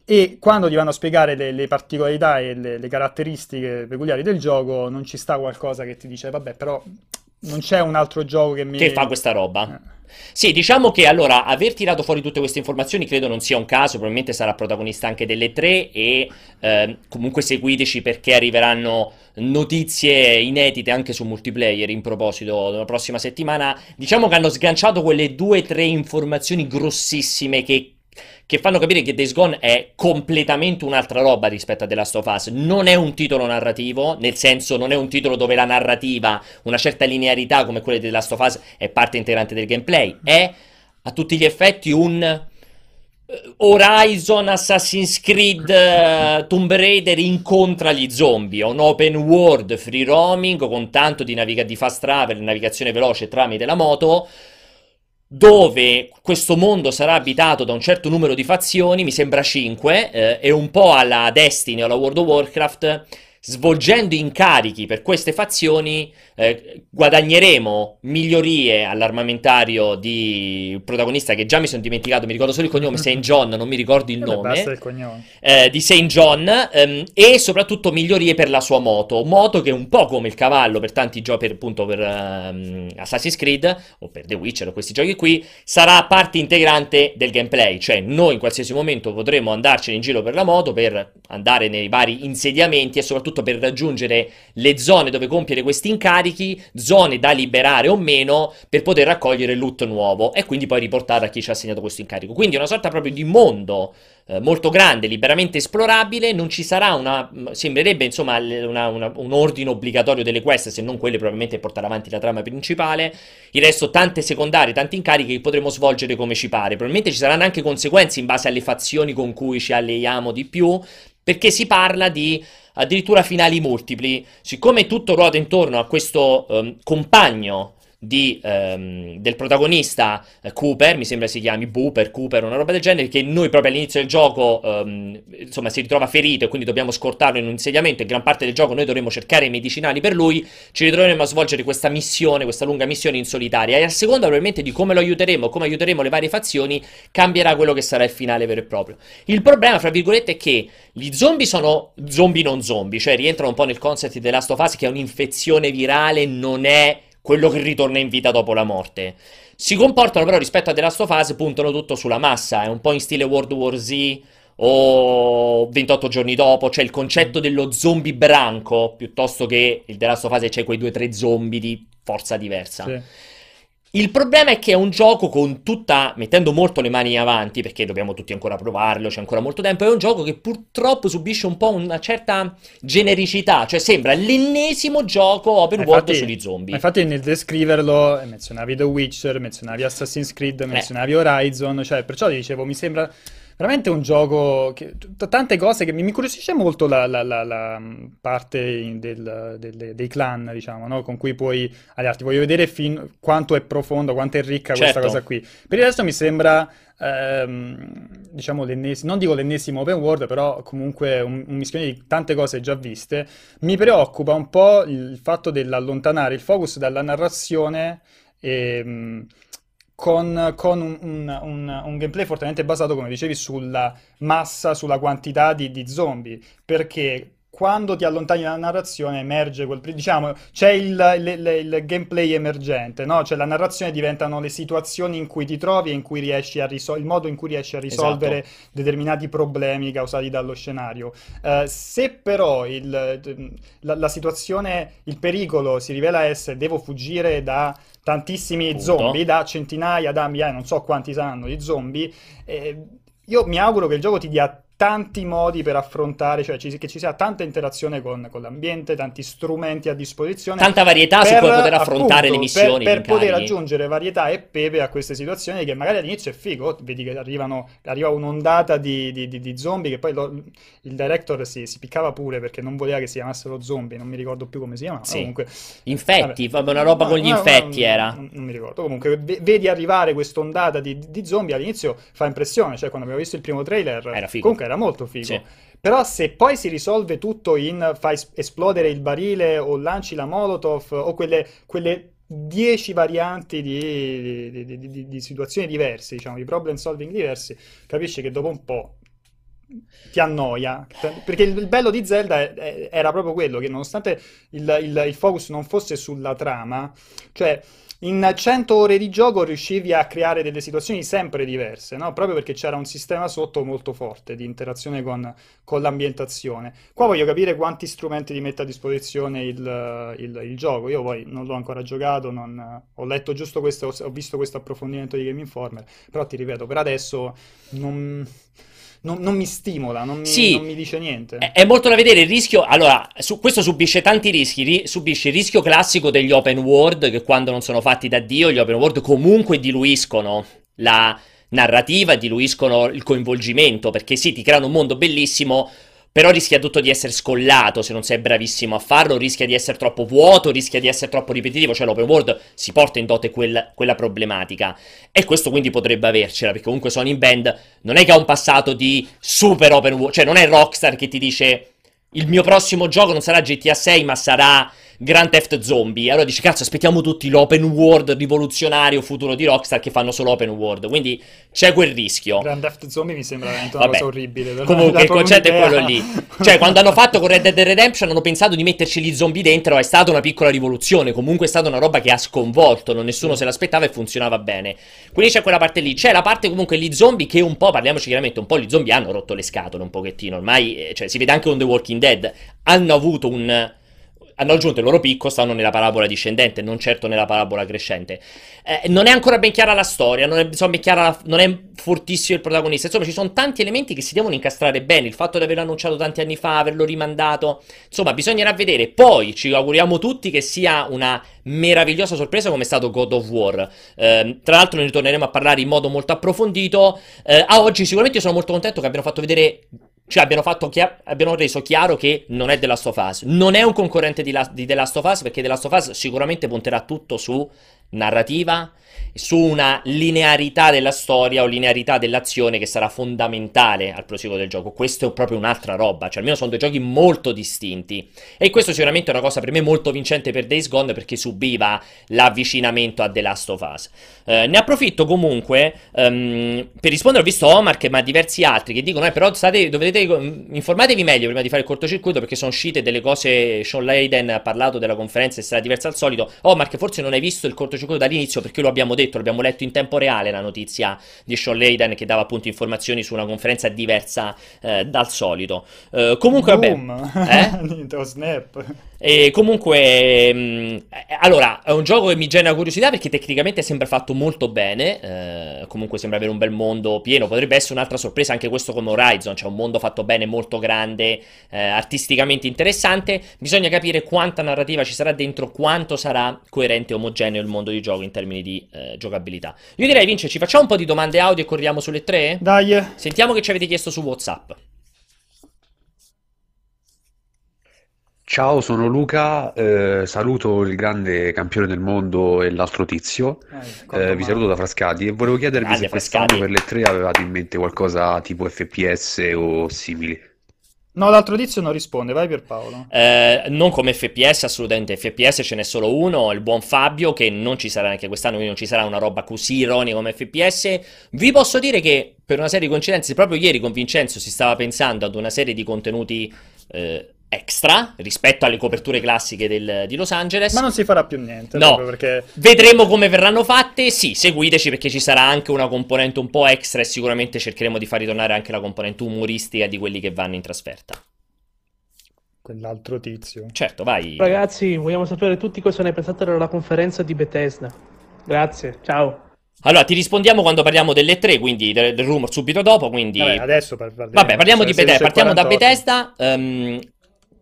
E quando ti vanno a spiegare le, le particolarità e le, le caratteristiche peculiari del gioco, non ci sta qualcosa che ti dice, vabbè, però non c'è un altro gioco che mi... Che fa questa roba? Eh. Sì, diciamo che allora aver tirato fuori tutte queste informazioni credo non sia un caso, probabilmente sarà protagonista anche delle tre e ehm, comunque seguiteci perché arriveranno notizie inedite anche su multiplayer in proposito la prossima settimana. Diciamo che hanno sganciato quelle due o tre informazioni grossissime che che fanno capire che Days Gone è completamente un'altra roba rispetto a The Last of Us. Non è un titolo narrativo, nel senso non è un titolo dove la narrativa, una certa linearità come quella di The Last of Us è parte integrante del gameplay. È a tutti gli effetti un eh, Horizon, Assassin's Creed, eh, Tomb Raider incontra gli zombie, un open world free roaming con tanto di, naviga- di fast travel, navigazione veloce tramite la moto, dove questo mondo sarà abitato da un certo numero di fazioni, mi sembra 5, eh, e un po' alla Destiny o alla World of Warcraft, svolgendo incarichi per queste fazioni, eh, guadagneremo migliorie all'armamentario di protagonista che già mi sono dimenticato, mi ricordo solo il cognome, Saint John, non mi ricordo il nome il eh, di St. John ehm, e soprattutto migliorie per la sua moto. Moto che è un po' come il cavallo per tanti giochi, per, appunto per ehm, Assassin's Creed o per The Witcher o questi giochi qui, sarà parte integrante del gameplay. Cioè, noi in qualsiasi momento potremo andarcene in giro per la moto per andare nei vari insediamenti e soprattutto per raggiungere le zone dove compiere questi incarichi, zone da liberare o meno per poter raccogliere loot nuovo e quindi poi riportare a chi ci ha assegnato questo incarico. Quindi una sorta proprio di mondo eh, molto grande, liberamente esplorabile, non ci sarà una, mh, sembrerebbe insomma una- una- un ordine obbligatorio delle quest, se non quelle probabilmente portare avanti la trama principale, il resto tante secondarie, tanti incarichi che potremo svolgere come ci pare, probabilmente ci saranno anche conseguenze in base alle fazioni con cui ci alleiamo di più, perché si parla di addirittura finali multipli, siccome tutto ruota intorno a questo ehm, compagno di, ehm, del protagonista eh, Cooper, mi sembra si chiami Booper, Cooper, una roba del genere, che noi proprio all'inizio del gioco, ehm, insomma, si ritrova ferito e quindi dobbiamo scortarlo in un insediamento e gran parte del gioco noi dovremo cercare i medicinali per lui, ci ritroveremo a svolgere questa missione, questa lunga missione in solitaria e a seconda probabilmente di come lo aiuteremo, come aiuteremo le varie fazioni, cambierà quello che sarà il finale vero e proprio. Il problema, fra virgolette, è che gli zombie sono zombie non zombie, cioè rientrano un po' nel concept di The Last of Us che è un'infezione virale, non è quello che ritorna in vita dopo la morte. Si comportano però rispetto a The Last of Us, puntano tutto sulla massa, è un po' in stile World War Z o 28 giorni dopo, cioè il concetto dello zombie branco, piuttosto che il The Last of Us c'è quei due o tre zombie di forza diversa. Sì. Il problema è che è un gioco con tutta, mettendo molto le mani avanti, perché dobbiamo tutti ancora provarlo, c'è ancora molto tempo, è un gioco che purtroppo subisce un po' una certa genericità, cioè sembra l'ennesimo gioco open world Infatti- sugli zombie. Infatti nel descriverlo eh, menzionavi The Witcher, menzionavi Assassin's Eh. Creed, menzionavi Horizon, cioè perciò ti dicevo mi sembra veramente un gioco che t- tante cose che mi, mi incuriosisce molto la, la- la- la, mh, parte del- delle- dei clan, diciamo, no? Con cui puoi allearti. Voglio vedere fin quanto è profondo, quanto è ricca questa Certo. cosa qui. Per il resto mi sembra ehm, diciamo l'ennesimo, non dico l'ennesimo open world, però comunque un, un mischione di tante cose già viste. Mi preoccupa un po' il fatto dell'allontanare il focus dalla narrazione ehm, con, con un, un- un- un gameplay fortemente basato, come dicevi, sulla massa, sulla quantità di, di zombie, perché quando ti allontani dalla narrazione emerge quel, diciamo, c'è il, il- il- gameplay emergente, no? Cioè la narrazione diventano le situazioni in cui ti trovi e in cui riesci a risolvere, il modo in cui riesci a risolvere Esatto. determinati problemi causati dallo scenario. Eh, se però il- la, la situazione, il pericolo si rivela essere devo fuggire da tantissimi Punto. zombie, da centinaia, da migliaia, non so quanti saranno di zombie, eh, io mi auguro che il gioco ti dia tanti modi per affrontare, cioè ci- che ci sia tanta interazione con, con l'ambiente, tanti strumenti a disposizione. Tanta varietà su per, cui poter affrontare appunto, le missioni, per, per poter aggiungere varietà e pepe a queste situazioni che magari all'inizio è figo, vedi che arrivano, arriva un'ondata di, di- di- di zombie che poi lo- il director si, si piccava pure perché non voleva che si chiamassero zombie, non mi ricordo più come si chiamava, Sì. comunque Infetti, Vabbè. una roba No, con gli no, infetti no, era. Non, non mi ricordo. Comunque, ve- vedi arrivare quest'ondata di, di zombie all'inizio fa impressione. Cioè, quando abbiamo visto il primo trailer, Era figo. comunque era molto figo. Sì. Però se poi si risolve tutto in fai es- esplodere il barile o lanci la Molotov o quelle, quelle 10 varianti di, di- di- di- situazioni diverse, diciamo, di problem solving diversi, capisci che dopo un po' ti annoia. Perché il, bello di Zelda era proprio quello, che nonostante il, il- il focus non fosse sulla trama, cioè in 100 ore di gioco riuscivi a creare delle situazioni sempre diverse, no? Proprio perché c'era un sistema sotto molto forte di interazione con, con l'ambientazione. Qua voglio capire quanti strumenti ti mette a disposizione il, il- il gioco. Io poi non l'ho ancora giocato, non- ho letto giusto questo, ho visto questo approfondimento di Game Informer, però ti ripeto, per adesso non, non- non mi stimola, non mi, Sì. non mi dice niente. È, molto da vedere il rischio. Allora, su, questo subisce tanti rischi. ri- subisce il rischio classico degli open world, che quando non sono fatti da Dio, gli open world comunque diluiscono la narrativa, diluiscono il coinvolgimento. Perché sì, ti creano un mondo bellissimo. Però rischia tutto di essere scollato se non sei bravissimo a farlo, rischia di essere troppo vuoto, rischia di essere troppo ripetitivo, cioè l'open world si porta in dote quel- quella problematica. E questo quindi potrebbe avercela, perché comunque Sony Band non è che ha un passato di super open world, cioè non è Rockstar che ti dice il mio prossimo gioco non sarà GTA 6 ma sarà Grand Theft Zombie. Allora dici cazzo aspettiamo tutti l'open world rivoluzionario futuro di Rockstar che fanno solo open world, quindi c'è quel rischio. Grand Theft Zombie mi sembra veramente una Vabbè. cosa orribile. Comunque il concetto è un'idea- quello lì. Cioè, quando hanno fatto con Red Dead Redemption hanno pensato di metterci gli zombie dentro, è stata una piccola rivoluzione. Comunque è stata una roba che ha sconvolto, non nessuno se l'aspettava e funzionava bene. Quindi c'è quella parte lì. C'è la parte comunque gli zombie che un po', parliamoci chiaramente, un po' gli zombie hanno rotto le scatole un pochettino. Ormai, eh, cioè, si vede anche con The Walking Dead. Hanno avuto un hanno aggiunto il loro picco, stanno nella parabola discendente, non certo nella parabola crescente. Eh, non è ancora ben chiara la storia, non è, insomma, ben chiara non è fortissimo il protagonista. Insomma, ci sono tanti elementi che si devono incastrare bene. Il fatto di averlo annunciato tanti anni fa, averlo rimandato, insomma, bisognerà vedere. Poi ci auguriamo tutti che sia una meravigliosa sorpresa come è stato God of War. Eh, tra l'altro, ne ritorneremo a parlare in modo molto approfondito. Eh, a oggi, sicuramente, sono molto contento che abbiano fatto vedere. Cioè, abbiano, chia- abbiano reso chiaro che non è The Last of Us. Non è un concorrente di, La- di The Last of Us, perché The Last of Us sicuramente punterà tutto su narrativa, su una linearità della storia o linearità dell'azione che sarà fondamentale al proseguo del gioco. Questo è proprio un'altra roba, cioè almeno sono due giochi molto distinti. E questo sicuramente è una cosa per me molto vincente per Days Gone perché subiva l'avvicinamento a The Last of Us. Eh, ne approfitto comunque um, per rispondere, ho visto Omar ma diversi altri che dicono, eh, però state, dovete, informatevi meglio prima di fare il cortocircuito perché sono uscite delle cose, Sean Layden ha parlato della conferenza e sarà diversa al solito. Omar, forse non hai visto il cortocircuito dall'inizio perché lo abbiamo detto, l'abbiamo letto in tempo reale la notizia di Sean Layden che dava appunto informazioni su una conferenza diversa eh, dal solito. Uh, comunque, Boom. vabbè. Eh? snap. E comunque, mh, mm, allora, è un gioco che mi genera curiosità perché tecnicamente sembra fatto molto bene. Eh, comunque sembra avere un bel mondo pieno. Potrebbe essere un'altra sorpresa anche questo come Horizon. C'è un mondo fatto bene, molto grande, eh, artisticamente interessante. Bisogna capire quanta narrativa ci sarà dentro, quanto sarà coerente e omogeneo il mondo di gioco in termini di eh, giocabilità. Io direi, Vince, ci facciamo un po' di domande audio e corriamo sulle tre? Dai. Sentiamo che ci avete chiesto su WhatsApp. Ciao, sono Luca, eh, saluto il grande campione del mondo e l'altro tizio, eh, vi saluto da Frascati e volevo chiedervi Grande se quest'anno Frascati. per le tre avevate in mente qualcosa tipo FPS o simili. No, l'altro tizio non risponde, vai per Paolo. Eh, non come FPS, assolutamente. FPS ce n'è solo uno, il buon Fabio, che non ci sarà neanche quest'anno, quindi non ci sarà una roba così ironica come FPS. Vi posso dire che per una serie di coincidenze, proprio ieri con Vincenzo si stava pensando ad una serie di contenuti eh, extra rispetto alle coperture classiche del- di Los Angeles. Ma non si farà più niente, No. perché... Vedremo come verranno fatte. Sì, seguiteci perché ci sarà anche una componente un po' extra e sicuramente cercheremo di far ritornare anche la componente umoristica di quelli che vanno in trasferta. Quell'altro tizio. Certo, vai. Ragazzi, vogliamo sapere tutti cosa ne pensate della conferenza di Bethesda. Grazie, ciao. Allora, ti rispondiamo quando parliamo delle tre, quindi del, del rumor subito dopo. Quindi... Vabbè, adesso par- parliamo. Vabbè, parliamo di Bethesda. Partiamo da 16:48. Bethesda. ehm,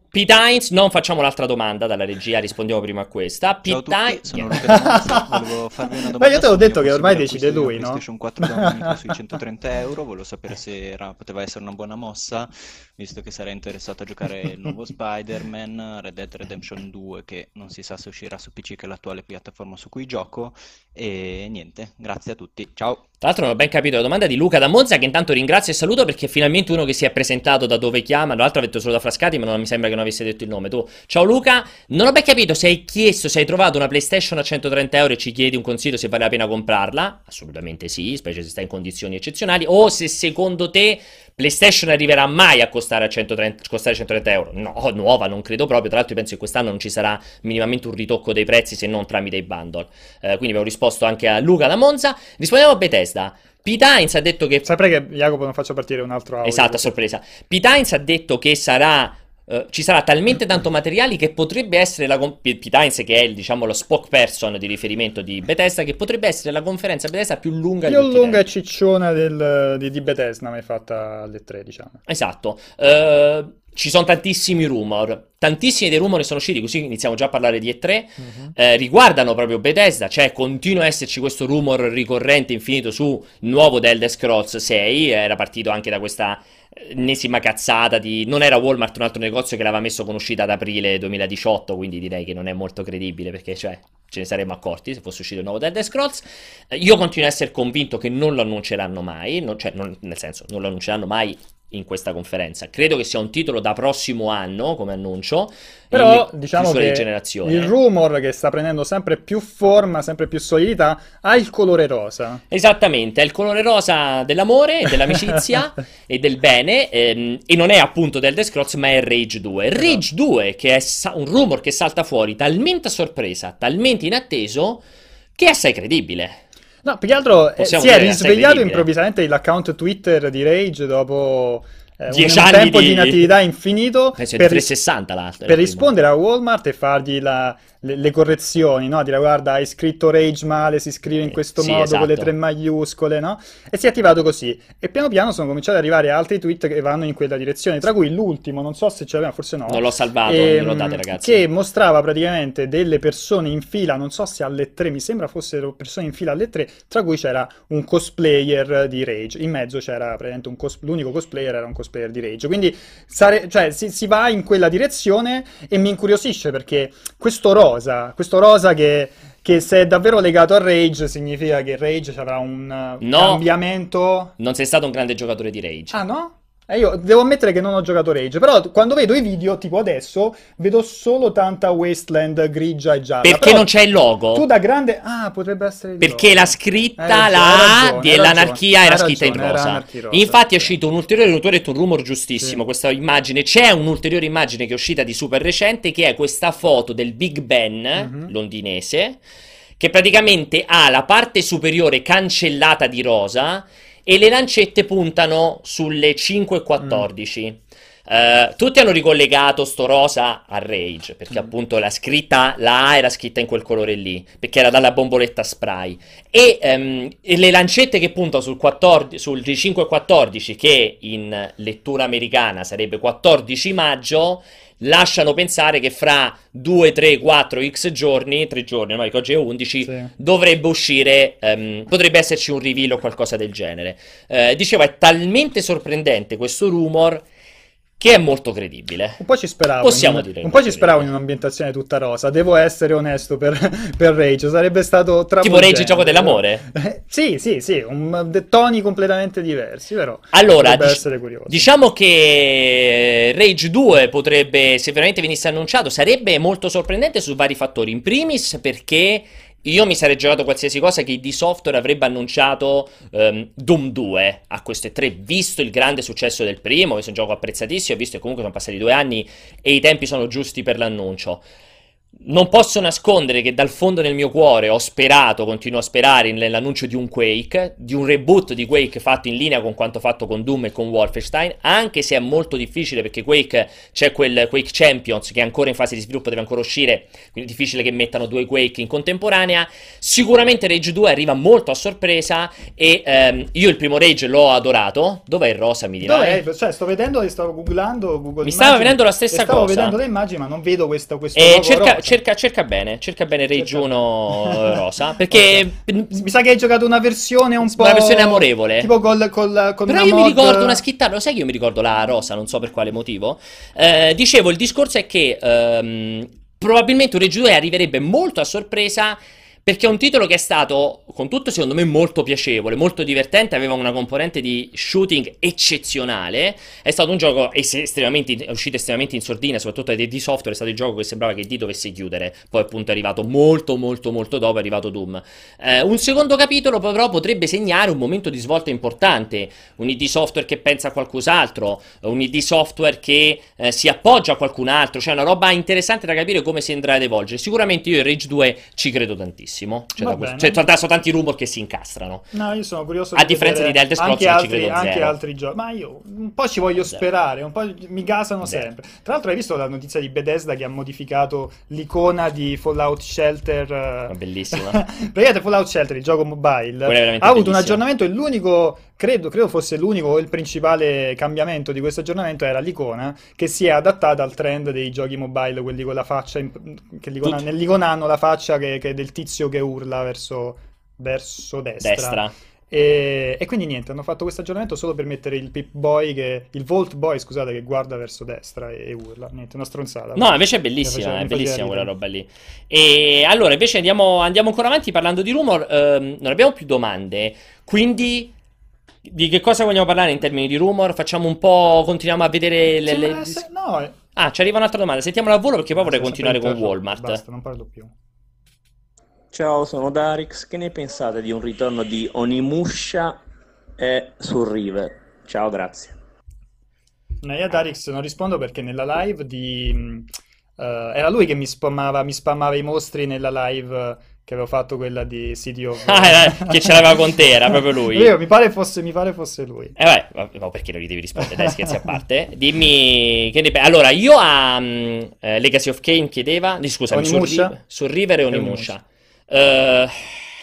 Pete Hines, non facciamo l'altra domanda dalla regia, rispondiamo prima a questa. Ciao a Pete tutti, Hines- sono Luca volevo farvi una domanda Beh, io te l'ho detto che ormai decide lui, no? PlayStation 4 da amico sui 130 euro, volevo sapere se era- poteva essere una buona mossa, visto che sarei interessato a giocare il nuovo Spider-Man, Red Dead Redemption 2, che non si sa se uscirà su PC, che è l'attuale piattaforma su cui gioco, e niente, grazie a tutti, ciao! Tra l'altro non ho ben capito la domanda di Luca da Monza, che intanto ringrazio e saluto perché finalmente uno che si è presentato da dove chiama. Tra l'altro ha detto solo da Frascati, ma non mi sembra che non avesse detto il nome. Tu, ciao Luca, non ho ben capito se hai chiesto, se hai trovato una PlayStation a 130 euro e ci chiedi un consiglio se vale la pena comprarla. Assolutamente sì, specie se sta in condizioni eccezionali. O se secondo te PlayStation arriverà mai a costare, a 130, costare 130 euro. No, nuova, non credo proprio. Tra l'altro, io penso che quest'anno non ci sarà minimamente un ritocco dei prezzi se non tramite i bundle. Eh, quindi avevo risposto anche a Luca da Monza. Rispondiamo a Bethesda. Pete Hines ha detto che Saprai che Jacopo non faccio partire un altro audio. Esatto, a sorpresa. Pete Hines ha detto che sarà. Eh, ci sarà talmente tanto materiale che potrebbe essere la. con- P- Pete Hines, che è il, diciamo, lo spokesperson di riferimento di Bethesda, che potrebbe essere la conferenza Bethesda più lunga Più lunga e cicciona del- di, di Bethesda mai fatta alle 3, diciamo. Esatto. Eh, ci sono tantissimi rumor. Tantissimi dei rumor sono usciti, così iniziamo già a parlare di E3. eh, riguardano proprio Bethesda, cioè continua a esserci questo rumor ricorrente infinito su nuovo The Elder Scrolls 6, era partito anche da questa ennesima cazzata di... non era Walmart un altro negozio che l'aveva messo con uscita ad aprile 2018, quindi direi che non è molto credibile perché cioè ce ne saremmo accorti se fosse uscito il nuovo Elder Scrolls. Eh, io continuo a essere convinto che non lo annunceranno mai, non- cioè non- nel senso non lo annunceranno mai in questa conferenza. Credo che sia un titolo da prossimo anno come annuncio. Però diciamo che generazione. il rumor che sta prendendo sempre più forma, sempre più solidità, ha il colore rosa. Esattamente, è il colore rosa dell'amore, dell'amicizia e del bene, ehm, e non è appunto del Scrolls, ma è Rage 2. Rage 2, che è sa- un rumor che salta fuori talmente a sorpresa, talmente inatteso, che è assai credibile. No, più che altro eh, si è risvegliato improvvisamente l'account Twitter di Rage dopo eh, un, Dieci un anni tempo di- di inattività infinito Penso per, 360 l'altro. per rispondere a Walmart e fargli la- le, le correzioni, no? Dire guarda hai scritto Rage male, si scrive in questo sì, modo con le esatto. tre maiuscole, no? E si è attivato così. E piano piano sono cominciati ad arrivare altri tweet che vanno in quella direzione, tra cui l'ultimo, non so se ce l'abbiamo, forse no. Non l'ho salvato, Ehm, non glielo date ragazzi. Che mostrava praticamente delle persone in fila, non so se alle tre, mi sembra fossero persone in fila alle tre, tra cui c'era un cosplayer di Rage. In mezzo c'era praticamente un cos- l'unico cosplayer era un cosplayer di Rage. Quindi sare- cioè, si, si va in quella direzione e mi incuriosisce perché questo rosa, questo rosa che che se è davvero legato a Rage significa che Rage avrà un No. cambiamento. Non sei stato un grande giocatore di Rage. Ah no? Eh, io devo ammettere che non ho giocato Rage, però quando vedo i video, tipo adesso, vedo solo tanta wasteland grigia e gialla. Perché Però non c'è il logo? Tu da grande... Ah, potrebbe essere il Perché logo. la scritta, Hai ragione, la A ragione, dell'anarchia ragione, era hai scritta in ragione, rosa. Infatti è uscito un ulteriore, tu hai detto un rumor giustissimo, Sì. questa immagine. C'è un'ulteriore immagine che è uscita di super recente, che è questa foto del Big Ben Mhm. londinese, che praticamente ha la parte superiore cancellata di rosa e le lancette puntano sulle 5.14. Eh, tutti hanno ricollegato sto rosa a Rage, perché Mm. appunto la scritta, la A era scritta in quel colore lì, perché era dalla bomboletta spray. E, ehm, e le lancette che puntano sul, 14, sul 5.14, che in lettura americana sarebbe 14 maggio, lasciano pensare che fra 2, 3, 4, x giorni, 3 giorni, ormai oggi è 11, Sì. dovrebbe uscire, ehm, potrebbe esserci un reveal o qualcosa del genere. Eh, dicevo, è talmente sorprendente questo rumor che è molto credibile. Un po' ci speravo. Possiamo in- dire Un po' ci speravo in credibile. un'ambientazione tutta rosa. Devo essere onesto per, per Rage. Sarebbe stato Tipo travolgente. Rage Gioco dell'amore? Eh, sì, sì, sì. Un, toni completamente diversi, però. Allora, dic- essere curioso. diciamo che Rage 2 potrebbe, se veramente venisse annunciato, sarebbe molto sorprendente su vari fattori. In primis perché io mi sarei giocato qualsiasi cosa che ID Software avrebbe annunciato ehm, Doom 2 a queste tre, visto il grande successo del primo, che è un gioco apprezzatissimo, visto che comunque sono passati due anni e i tempi sono giusti per l'annuncio. Non posso nascondere che dal fondo del mio cuore ho sperato, continuo a sperare nell'annuncio di un Quake, di un reboot di Quake fatto in linea con quanto fatto con Doom e con Wolfenstein, anche se è molto difficile perché Quake c'è quel Quake Champions che è ancora in fase di sviluppo, deve ancora uscire, quindi è difficile che mettano due Quake in contemporanea. Sicuramente Rage 2 arriva molto a sorpresa e ehm, io il primo Rage l'ho adorato. Dov'è il rosa, mi dirai? Dov'è? Cioè, sto vedendo e stavo googlando Google Mi stava Immagini, vedendo la stessa stavo cosa. vedendo le immagini, ma non vedo questo, questo E logo cerca, rosa. cerca, cerca bene, cerca bene Rage Cerca 1 bene. rosa, perché Mi sa che hai giocato una versione un po'. Una versione amorevole. Tipo col, col, con Però io mi mod- ricordo una schittata, lo sai che io mi ricordo la rosa, non so per quale motivo. Eh, dicevo, il discorso è che ehm, probabilmente un Rage 2 arriverebbe molto a sorpresa perché è un titolo che è stato, con tutto secondo me, molto piacevole, molto divertente, aveva una componente di shooting eccezionale, è stato un gioco es- estremamente, è uscito estremamente in sordina, soprattutto da D Software, è stato il gioco che sembrava che D dovesse chiudere, poi appunto è arrivato molto molto molto dopo, è arrivato Doom. Eh, un secondo capitolo però potrebbe segnare un momento di svolta importante, un ID Software che pensa a qualcos'altro, un ID Software che eh, si appoggia a qualcun altro, cioè una roba interessante da capire come si andrà ad evolvere. Sicuramente io in Rage 2 ci credo tantissimo, cioè, Va da questo- cioè, sono tanti rumor che si incastrano. No, io sono curioso A differenza vedere di Elder Scrolls, anche ci altri, credo anche altri giochi. Ma io un po' ci voglio Zero. sperare, un po' mi gasano Zero. sempre. Tra l'altro, hai visto la notizia di Bethesda che ha modificato l'icona di Fallout Shelter? Ma eh, bellissima. Praticamente Fallout Shelter, il gioco mobile, ha avuto un bellissimo. aggiornamento e l'unico, credo, credo fosse l'unico o il principale cambiamento di questo aggiornamento era l'icona che si è adattata al trend dei giochi mobile, quelli con la faccia, in- che l'icona- Tutti. nell'icona hanno la faccia che, che del tizio che urla verso, verso destra. Destra. E, e quindi niente, hanno fatto questo aggiornamento solo per mettere il Pip Boy, che, il Volt Boy, scusate, che guarda verso destra e, e urla. Niente, una stronzata. No, invece è bellissima, faceva- è bellissima quella roba lì. E allora, invece andiamo, andiamo ancora avanti parlando di rumor. ehm, non abbiamo più domande, quindi di che cosa vogliamo parlare in termini di rumor? Facciamo un po', continuiamo a vedere le... Le- essere- No, eh, Ah, ci arriva un'altra domanda, sentiamola al volo perché poi vorrei continuare con. Walmart. Basta, non parlo più. Ciao, sono Darix. Che ne pensate di un ritorno di Onimusha e sul River? Ciao, grazie. No, io a Darix non rispondo perché nella live di... eh, era lui che mi spammava, mi spammava i mostri nella live che avevo fatto, quella di City of... Ah, eh, che ce l'aveva con te, era proprio lui. Io, mi pare fosse, mi pare fosse lui. Eh beh, ma- ma perché non gli devi rispondere? Dai, scherzi a parte. Dimmi che ne. Allora, io a eh, Legacy of Kain chiedeva, scusami, Onimusha? Sul River e Onimusha. Eh,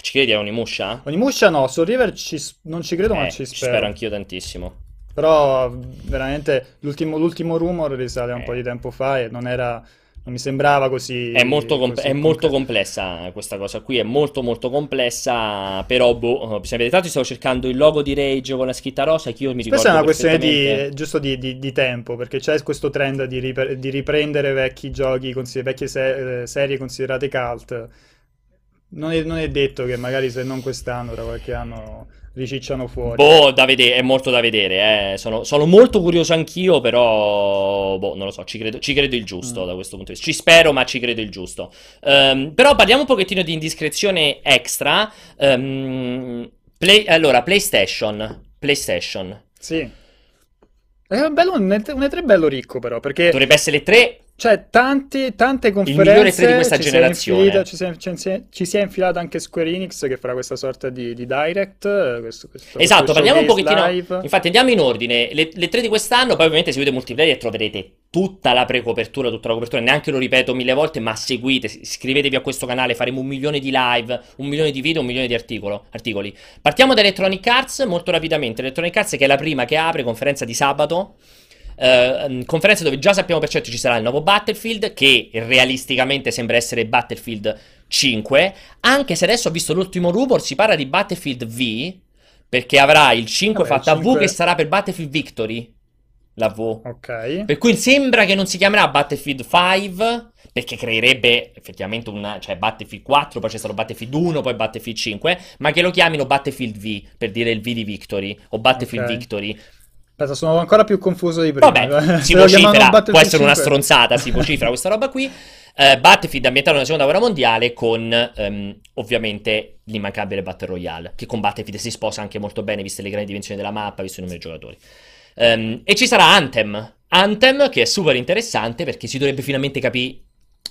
ci credi a Onimusha? Onimusha no, su River ci non ci credo, ma Eh, ci ci spero. spero anch'io tantissimo. Però veramente l'ultimo, l'ultimo rumor risale a un Eh. po' di tempo fa e non era, non mi sembrava così. È molto, com- così è molto complessa questa cosa qui, è molto molto complessa, però boh, bisogna vedere. Tanto stavo cercando il logo di Rage con la scritta rosa che io mi ricordo Questa è una questione di, giusto di, di- di tempo, perché c'è questo trend di, ripe- di riprendere vecchi giochi, consider- vecchie se- eh, serie considerate cult. non è, non è detto che magari se non quest'anno, tra qualche anno ricicciano fuori. Boh, da vedere, è molto da vedere. Eh. Sono, sono, molto curioso anch'io, però, boh, non lo so, ci credo, ci credo il giusto mm. da questo punto di vista. Ci spero, ma ci credo il giusto. Um, però parliamo un pochettino di indiscrezione extra. Um, play, allora, PlayStation. PlayStation. Sì. È bello, un E3 bello ricco, però, perché... Dovrebbe essere l'E3 cioè, tanti, tante conferenze. Il migliore 3 di questa ci generazione. Infilata, ci, si è, ci, ci, si è, infilata anche Square Enix che farà questa sorta di, di direct. Questo, questo, esatto, parliamo un pochettino. Live. Infatti, andiamo in ordine. Le, le, tre di quest'anno, poi ovviamente seguite multiplayer e troverete tutta la precopertura, tutta la copertura. Neanche lo ripeto mille volte, ma seguite, iscrivetevi a questo canale. Faremo un milione di live, un milione di video, un milione di articolo, articoli. Partiamo da Electronic Arts molto rapidamente. Electronic Arts, che è la prima che apre, conferenza di sabato. Uh, conferenza dove già sappiamo per certo ci sarà il nuovo Battlefield, che realisticamente sembra essere Battlefield 5, anche se adesso ho visto l'ultimo rumor, si parla di Battlefield V, perché avrà il 5 Vabbè, fatta 5... V che sarà per Battlefield Victory. La V. Ok. Per cui sembra che non si chiamerà Battlefield 5, perché creerebbe effettivamente un... cioè Battlefield 4, poi c'è stato Battlefield 1, poi Battlefield 5, ma che lo chiamino Battlefield V, per dire il V di Victory, o Battlefield okay. Victory. Aspetta, sono ancora più confuso di prima. Vabbè, si vocifera, può essere una stronzata, si vocifera questa roba qui. Uh, Battlefield ambientato nella seconda guerra mondiale con um, ovviamente l'immancabile Battle Royale, che con Battlefield si sposa anche molto bene, viste le grandi dimensioni della mappa, visto il numero di giocatori. Um, e ci sarà Anthem. Anthem, che è super interessante perché si dovrebbe finalmente capire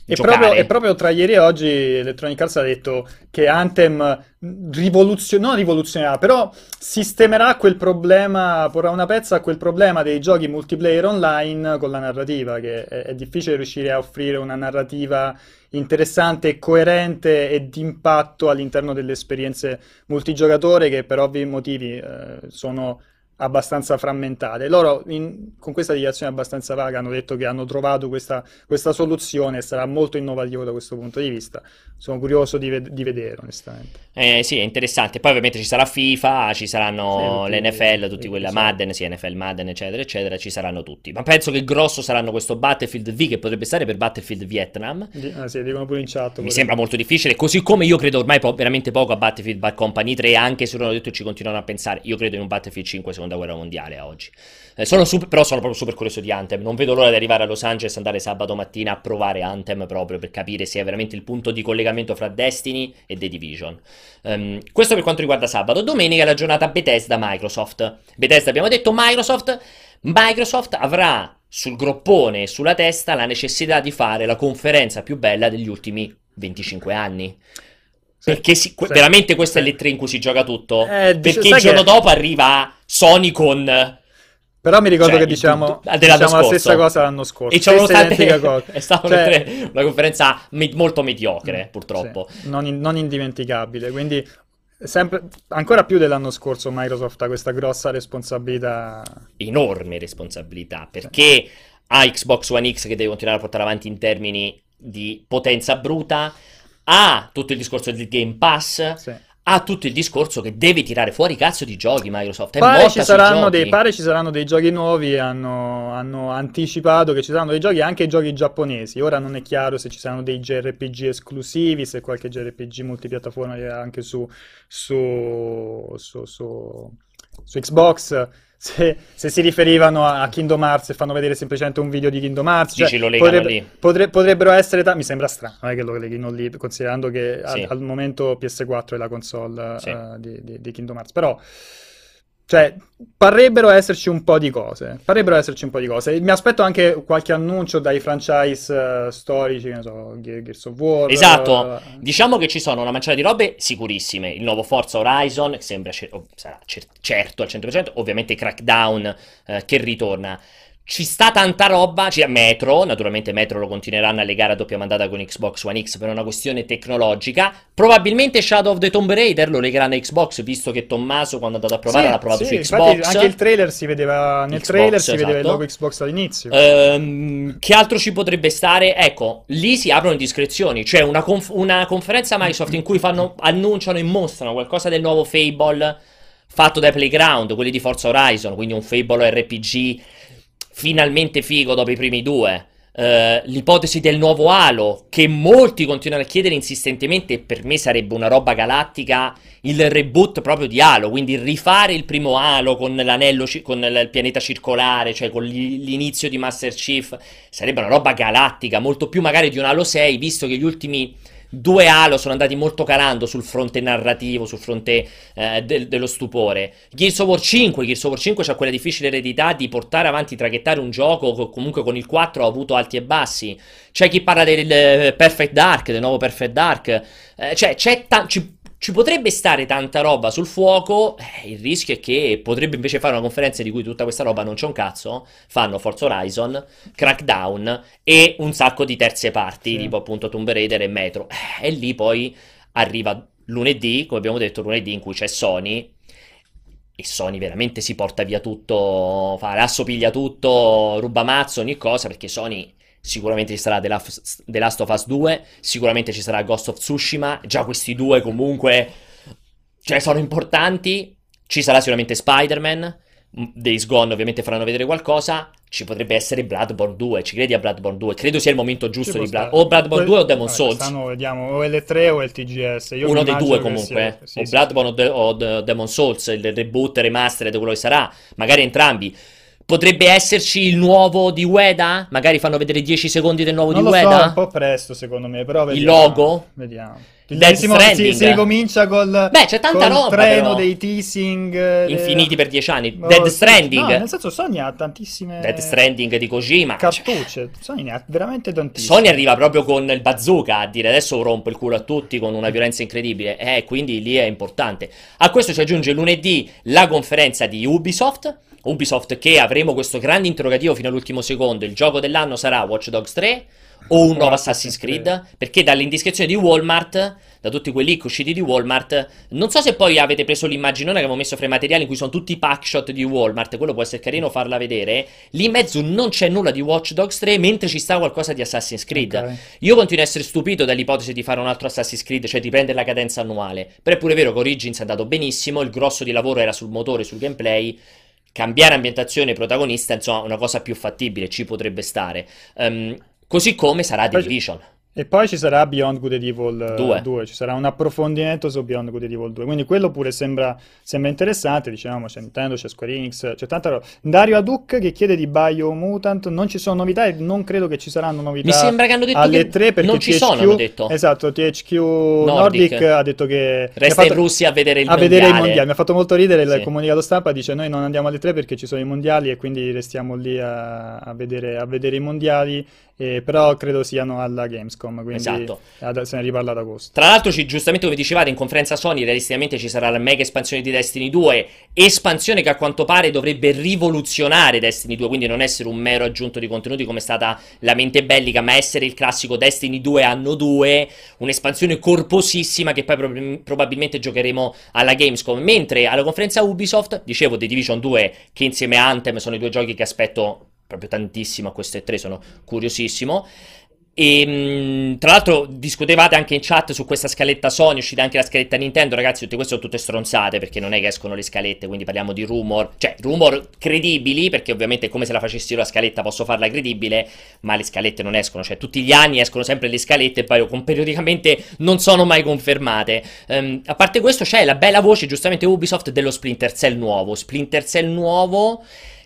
e proprio, e proprio, tra ieri e oggi Electronic Arts ha detto che Anthem rivoluzio- non rivoluzionerà, però sistemerà quel problema, porrà una pezza a quel problema dei giochi multiplayer online con la narrativa, che è, è difficile riuscire a offrire una narrativa interessante, coerente e d'impatto all'interno delle esperienze multigiocatore che per ovvi motivi eh, sono abbastanza frammentate. Loro in, con questa dichiarazione abbastanza vaga hanno detto che hanno trovato questa, questa, soluzione e sarà molto innovativo da questo punto di vista. Sono curioso di, ved- di vedere, onestamente. Eh, sì, è interessante. Poi ovviamente ci sarà FIFA, ci saranno sì, l'NFL, tutti quelli, sì. Madden, sì, NFL, Madden, eccetera, eccetera, ci saranno tutti. Ma penso che grosso saranno questo Battlefield V che potrebbe stare per Battlefield Vietnam. Ah, sì, dicono pure in chat. Mi sembra molto difficile, così come io credo ormai po- veramente poco a Battlefield Bad Company 3, anche se loro hanno detto ci continuano a pensare. Io credo in un Battlefield 5 seconda guerra mondiale a oggi. Eh, sono super, però sono proprio super curioso di Anthem. Non vedo l'ora di arrivare a Los Angeles, andare sabato mattina a provare Anthem proprio per capire se è veramente il punto di collegamento fra Destiny e The Division. Um, questo per quanto riguarda sabato. Domenica è la giornata Bethesda Microsoft. Bethesda abbiamo detto Microsoft. Microsoft avrà sul groppone e sulla testa la necessità di fare la conferenza più bella degli ultimi 25 anni. Perché si, veramente questo sì. è l'E3 in cui si gioca tutto. Eh, perché il giorno che... dopo arriva Sony con... Però mi ricordo cioè, che diciamo, diciamo la stessa cosa l'anno scorso. E c'erano state... è stata cioè... una conferenza me- molto mediocre, mm, purtroppo. Sì, non, in, non, indimenticabile. Quindi, sempre, ancora più dell'anno scorso, Microsoft ha questa grossa responsabilità. Enorme responsabilità. Perché ha Xbox One X che deve continuare a portare avanti in termini di potenza bruta ha tutto il discorso del Game Pass. Sì. Ha tutto il discorso che deve tirare fuori cazzo di giochi Microsoft. È pare, ci saranno dei, pare ci saranno dei giochi nuovi. Hanno, hanno, anticipato che ci saranno dei giochi, anche giochi giapponesi. Ora non è chiaro se ci saranno dei JRPG esclusivi, se qualche JRPG multipiattaforma anche su, su, su, su, su Xbox se, se, si riferivano a Kingdom Hearts e fanno vedere semplicemente un video di Kingdom Hearts. Cioè, potrebbe, potre, potrebbero essere. Ta- mi sembra strano eh, che lo leghino lì, considerando che sì. al, al, momento PS4 è la console sì. uh, di, di, di Kingdom Hearts. Però cioè, parrebbero esserci un po' di cose. Parrebbero esserci un po' di cose. Mi aspetto anche qualche annuncio dai franchise uh, storici, che ne so, Gears of War. Esatto. Uh, diciamo che ci sono una manciata di robe sicurissime. Il nuovo Forza Horizon, che sembra cer- sarà cer- certo al 100%. Ovviamente Crackdown, uh, che ritorna. Ci sta tanta roba, cioè Metro, naturalmente Metro lo continueranno a legare a doppia mandata con Xbox One X per una questione tecnologica. Probabilmente Shadow of the Tomb Raider lo legheranno a Xbox, visto che Tommaso quando è andato a provare sì, l'ha provato sì, su Xbox. Anche il trailer si vedeva, nel Xbox, trailer si esatto. vedeva il logo Xbox all'inizio. Ehm, che altro ci potrebbe stare? Ecco, lì si aprono discrezioni, cioè una, conf- una conferenza Microsoft in cui fanno, annunciano e mostrano qualcosa del nuovo Fable fatto dai Playground, quelli di Forza Horizon, quindi un Fable RPG finalmente figo dopo i primi due. eh, l'ipotesi del nuovo Halo, che molti continuano a chiedere insistentemente, e per me sarebbe una roba galattica, il reboot proprio di Halo, quindi rifare il primo Halo con l'anello, con il pianeta circolare, cioè con l'inizio di Master Chief, sarebbe una roba galattica, molto più magari di un Halo 6, visto che gli ultimi due Halo sono andati molto calando sul fronte narrativo, sul fronte eh, del- dello stupore. Gears of War 5, Gears of War 5 c'ha quella difficile eredità di portare avanti, traghettare un gioco co- comunque con il 4 ha avuto alti e bassi. C'è chi parla del eh, Perfect Dark, del nuovo Perfect Dark. Eh, cioè, c'è ta- ci, potrebbe stare tanta roba sul fuoco. eh, il rischio è che potrebbe invece fare una conferenza di cui tutta questa roba non c'è un cazzo. Fanno Forza Horizon, Crackdown e un sacco di terze parti, Sì. tipo appunto Tomb Raider e Metro. Eh, e lì poi arriva lunedì, come abbiamo detto, lunedì in cui c'è Sony. E Sony veramente si porta via tutto, fa rassopiglia tutto, ruba mazzo, ogni cosa, perché Sony sicuramente ci sarà The Last, The Last of Us 2, sicuramente ci sarà Ghost of Tsushima, già questi due comunque cioè, sono importanti, ci sarà sicuramente Spider-Man, Days Gone ovviamente faranno vedere qualcosa, ci potrebbe essere Bloodborne 2, ci credi a Bloodborne 2? Credo sia il momento giusto di Blood- o Bloodborne Que- 2 o Demon vabbè, Souls. quest'anno vediamo o L3 o il TGS. Io Uno dei due comunque, sia- sì, o sì. Bloodborne o, De- o De- Demon Souls, il reboot, remastered, quello che sarà, magari entrambi. Potrebbe esserci il nuovo di Ueda? Magari fanno vedere 10 secondi del nuovo Non di lo so, Ueda? un po' presto secondo me, però Il vediamo. logo? Vediamo. Death Si, si, ricomincia col, Beh, c'è tanta col roba, treno però. dei teasing eh, Infiniti per 10 anni. Oh, Dead. Stranding. No, nel senso Sony ha tantissime Dead Stranding di Kojima. Cartucce. Sony ne ha veramente tantissime. Sony arriva proprio con il bazooka a dire adesso rompo il culo a tutti con una violenza incredibile. Eh, quindi lì è importante. A questo si aggiunge lunedì la conferenza di Ubisoft. Ubisoft che avremo questo grande interrogativo fino all'ultimo secondo. Il gioco dell'anno sarà Watch Dogs 3 o un nuovo Assassin's Creed? Perché dalle indiscrezioni di Walmart, da tutti quei leak usciti di Walmart, non so se poi avete preso l'immaginone che avevo messo fra i materiali in cui sono tutti i packshot di Walmart, quello può essere carino farla vedere. Lì in mezzo non c'è nulla di Watch Dogs 3, mentre ci sta qualcosa di Assassin's Creed. Ok. Io continuo a essere stupito dall'ipotesi di fare un altro Assassin's Creed, cioè di prendere la cadenza annuale. Però è pure vero che Origins è andato benissimo, il grosso di lavoro era sul motore, sul gameplay. Cambiare ambientazione protagonista, insomma, è una cosa più fattibile, ci potrebbe stare. Ehm, così come sarà The Division. E poi ci sarà Beyond Good and Evil eh, Due. 2, ci sarà un approfondimento su Beyond Good and Evil 2, quindi quello pure sembra, sembra interessante, diciamo, c'è Nintendo, c'è Square Enix, c'è tanta roba. Dario Aduc che chiede di Biomutant, non ci sono novità e non credo che ci saranno novità Mi sembra che hanno detto alle che 3 perché non ci THQ, sono, hanno detto. Esatto, THQ Nordic, ha detto che... Resta in fatto- Russia a vedere il a vedere i mondiale. mondiali. Mi ha fatto molto ridere il Sì. comunicato stampa. Dice: Noi non andiamo alle tre perché ci sono i mondiali e quindi restiamo lì a, a vedere, a vedere i mondiali. Eh, però credo siano alla Gamescom. Quindi Esatto. ad- se ne riparla ad agosto. Tra l'altro, ci- giustamente come dicevate, in conferenza Sony realisticamente ci sarà la mega espansione di Destiny 2, espansione che a quanto pare dovrebbe rivoluzionare Destiny 2, quindi non essere un mero aggiunto di contenuti come è stata la mente bellica, ma essere il classico Destiny 2 anno 2, un'espansione corposissima che poi prob- probabilmente giocheremo alla Gamescom. Mentre alla conferenza Ubisoft, dicevo The Division 2, che insieme a Anthem sono i due giochi che aspetto proprio tantissimo a queste tre, sono curiosissimo. E mh, tra l'altro discutevate anche in chat su questa scaletta Sony, uscita anche la scaletta Nintendo, ragazzi, tutte queste sono tutte stronzate perché non è che escono le scalette, quindi parliamo di rumor, cioè rumor credibili, perché ovviamente come se la facessi io la scaletta posso farla credibile, ma le scalette non escono, cioè tutti gli anni escono sempre le scalette e poi periodicamente non sono mai confermate. Ehm, a parte questo c'è la bella voce giustamente Ubisoft dello Splinter Cell nuovo, Splinter Cell nuovo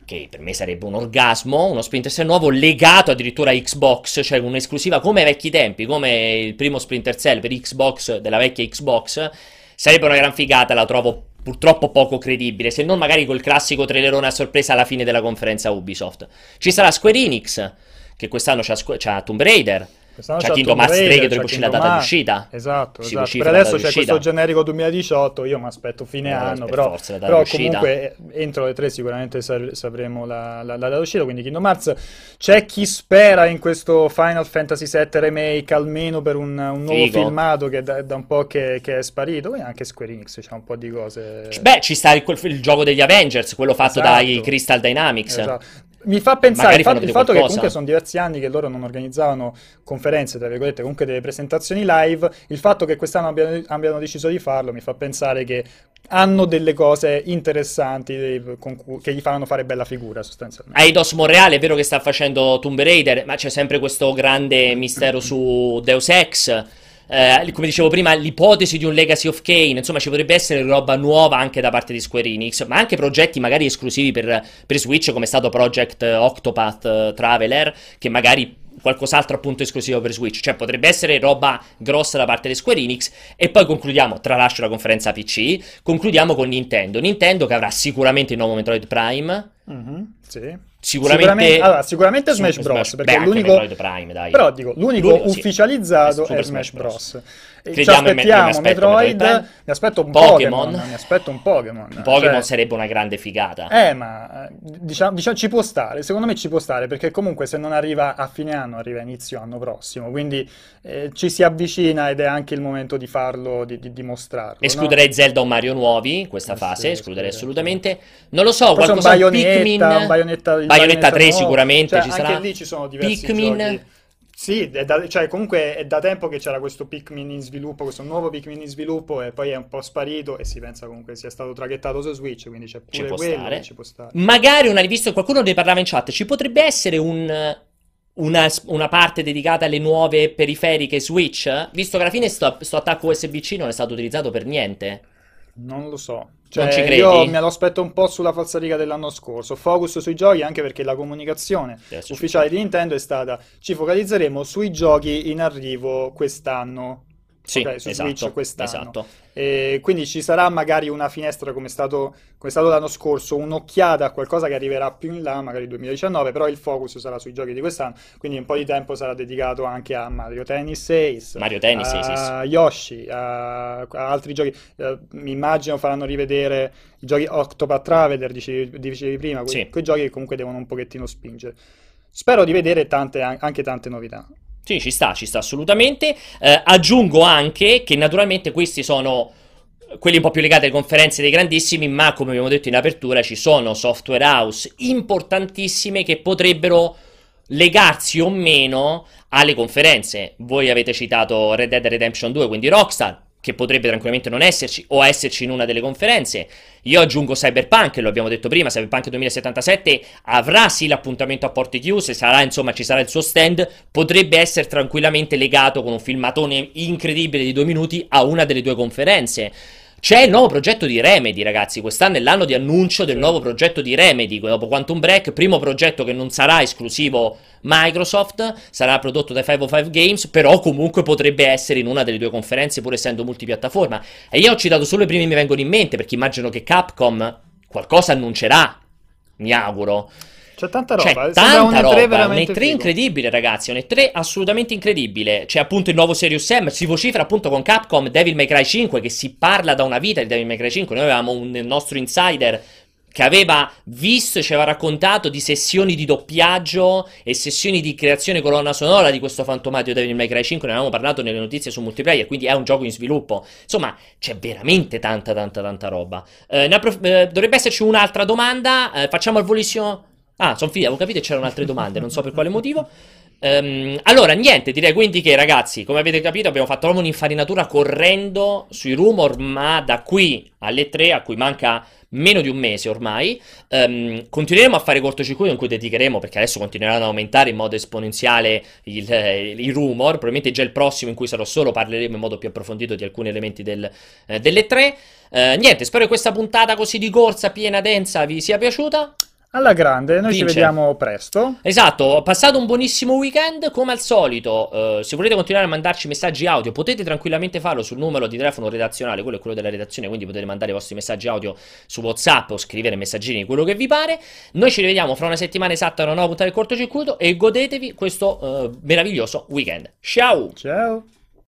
che per me sarebbe un orgasmo, uno Splinter Cell nuovo legato addirittura a Xbox, cioè un'esclusiva come ai vecchi tempi, come il primo Splinter Cell per Xbox della vecchia Xbox, sarebbe una gran figata, la trovo purtroppo poco credibile, se non magari col classico trailerone a sorpresa alla fine della conferenza Ubisoft. Ci sarà Square Enix, che quest'anno c'ha, c'ha Tomb Raider, Quest'anno c'è Kingdom Hearts 3 che dovrebbe c'è la data di Hearts. uscita. Esatto, esatto. Per adesso c'è di uscita. questo generico 2018, io mi aspetto fine Eh, anno, per però, forza la data però di uscita. comunque entro le tre sicuramente sa- sapremo la, la, la data d'uscita, quindi Kingdom Hearts. C'è chi spera in questo Final Fantasy VII Remake almeno per un, un nuovo Figo. filmato che da, da un po' che, che è sparito, e anche Square Enix c'ha un po' di cose... Beh, ci sta il, il gioco degli Avengers, quello fatto Esatto. dai Crystal Dynamics. Esatto. Mi fa pensare il fatto, il fatto che comunque sono diversi anni che loro non organizzavano conferenze, tra virgolette, comunque delle presentazioni live, il fatto che quest'anno abbiano, abbiano deciso di farlo mi fa pensare che hanno delle cose interessanti cui, che gli faranno fare bella figura sostanzialmente. Eidos Monreale è vero che sta facendo Tomb Raider, ma c'è sempre questo grande mistero su Deus Ex. Eh, come dicevo prima, l'ipotesi di un Legacy of Kane, insomma, ci potrebbe essere roba nuova anche da parte di Square Enix, ma anche progetti magari esclusivi per, per Switch, come è stato Project Octopath Traveler, che magari qualcos'altro appunto esclusivo per Switch, cioè potrebbe essere roba grossa da parte di Square Enix e poi concludiamo, tralascio la conferenza PC, concludiamo con Nintendo, Nintendo che avrà sicuramente il nuovo Metroid Prime. Mm-hmm, sì. Sicuramente, sicuramente, allora, sicuramente Smash Bros. Beh, perché l'unico, Prime, però dico, l'unico, l'unico ufficializzato sì, è Smash Bros. Bros. Aspettiamo me, Metroid, Metroid mi aspetto un Pokémon. Pokémon. Mi aspetto un Pokémon. Pokémon cioè... sarebbe una grande figata. Eh, ma diciamo, diciamo, ci può stare. Secondo me ci può stare perché comunque se non arriva a fine anno, arriva a inizio anno prossimo. Quindi eh, ci si avvicina ed è anche il momento di farlo, di, di dimostrarlo. Escluderei no? Zelda o Mario nuovi in questa eh, fase. Sì, escluderei assolutamente. Non lo so, Forse qualcosa un Bayonetta, Pikmin. Un Bayonetta, Bayonetta, Bayonetta 3 nuovo. sicuramente cioè, ci anche sarà. lì ci sono diversi Pikmin. Giochi. Sì, da, cioè comunque è da tempo che c'era questo Pikmin in sviluppo, questo nuovo Pikmin in sviluppo e poi è un po' sparito e si pensa comunque sia stato traghettato su Switch, quindi c'è pure ci quello ci può stare. Magari una visto che qualcuno ne parlava in chat, ci potrebbe essere un, una, una, parte dedicata alle nuove periferiche Switch? Visto che alla fine sto, sto attacco USB-C non è stato utilizzato per niente. Non lo so. Cioè, io me lo aspetto un po' sulla falsariga dell'anno scorso. Focus sui giochi, anche perché la comunicazione Adesso ufficiale di Nintendo è stata: ci focalizzeremo sui giochi in arrivo quest'anno. Sì, okay, su esatto, Switch quest'anno. Esatto. E quindi ci sarà magari una finestra come è, stato, come è stato l'anno scorso, un'occhiata a qualcosa che arriverà più in là, magari 2019, però il focus sarà sui giochi di quest'anno, quindi un po' di tempo sarà dedicato anche a Mario Tennis Ace, Mario Tennis, a sì, sì. Yoshi, a, a, altri giochi. Uh, mi immagino faranno rivedere i giochi Octopath Traveler, dicevi, dicevi prima, quei, sì. quei giochi che comunque devono un pochettino spingere. Spero di vedere tante, anche tante novità. Sì, ci sta, ci sta assolutamente. Eh, aggiungo anche che naturalmente questi sono quelli un po' più legati alle conferenze dei grandissimi, ma come abbiamo detto in apertura ci sono software house importantissime che potrebbero legarsi o meno alle conferenze. Voi avete citato Red Dead Redemption 2, quindi Rockstar, che potrebbe tranquillamente non esserci o esserci in una delle conferenze. Io aggiungo Cyberpunk, lo abbiamo detto prima, Cyberpunk 2077 avrà sì l'appuntamento a porte chiuse, sarà insomma ci sarà il suo stand, potrebbe essere tranquillamente legato con un filmatone incredibile di due minuti a una delle due conferenze. C'è il nuovo progetto di Remedy, ragazzi. Quest'anno è l'anno di annuncio del nuovo progetto di Remedy. Dopo Quantum Break, primo progetto che non sarà esclusivo Microsoft, sarà prodotto da 505 Games, però comunque potrebbe essere in una delle due conferenze, pur essendo multipiattaforma. E io ho citato solo i primi che mi vengono in mente, perché immagino che Capcom qualcosa annuncerà. Mi auguro. C'è tanta roba, C'è tanta un roba, un E3 incredibile ragazzi, un E3 assolutamente incredibile. C'è appunto il nuovo Serious Sam, si vocifera appunto con Capcom Devil May Cry 5 che si parla da una vita di Devil May Cry 5. Noi avevamo un nostro insider che aveva visto e ci aveva raccontato di sessioni di doppiaggio e sessioni di creazione colonna sonora di questo fantomatico Devil May Cry 5, ne avevamo parlato nelle notizie su multiplayer, quindi è un gioco in sviluppo. Insomma, c'è veramente tanta tanta tanta roba. Eh, eh, dovrebbe esserci un'altra domanda, eh, facciamo il volissimo Ah, sono finito, avevo capito c'erano altre domande, non so per quale motivo. Um, allora, niente, direi quindi che ragazzi, come avete capito, abbiamo fatto proprio un'infarinatura correndo sui rumor, ma da qui alle 3, a cui manca meno di un mese ormai, um, continueremo a fare cortocircuito in cui dedicheremo, perché adesso continueranno ad aumentare in modo esponenziale eh, i rumor, probabilmente già il prossimo in cui sarò solo parleremo in modo più approfondito di alcuni elementi del, eh, delle 3. Uh, niente, spero che questa puntata così di corsa, piena, densa, vi sia piaciuta. Alla grande, noi Vince. ci vediamo presto. Esatto, passato un buonissimo weekend, come al solito. Uh, se volete continuare a mandarci messaggi audio, potete tranquillamente farlo sul numero di telefono redazionale, quello è quello della redazione, quindi potete mandare i vostri messaggi audio su WhatsApp o scrivere messaggini, quello che vi pare. Noi ci rivediamo fra una settimana esatta a una nuova puntata del cortocircuito e godetevi questo uh, meraviglioso weekend. Ciao! Ciao!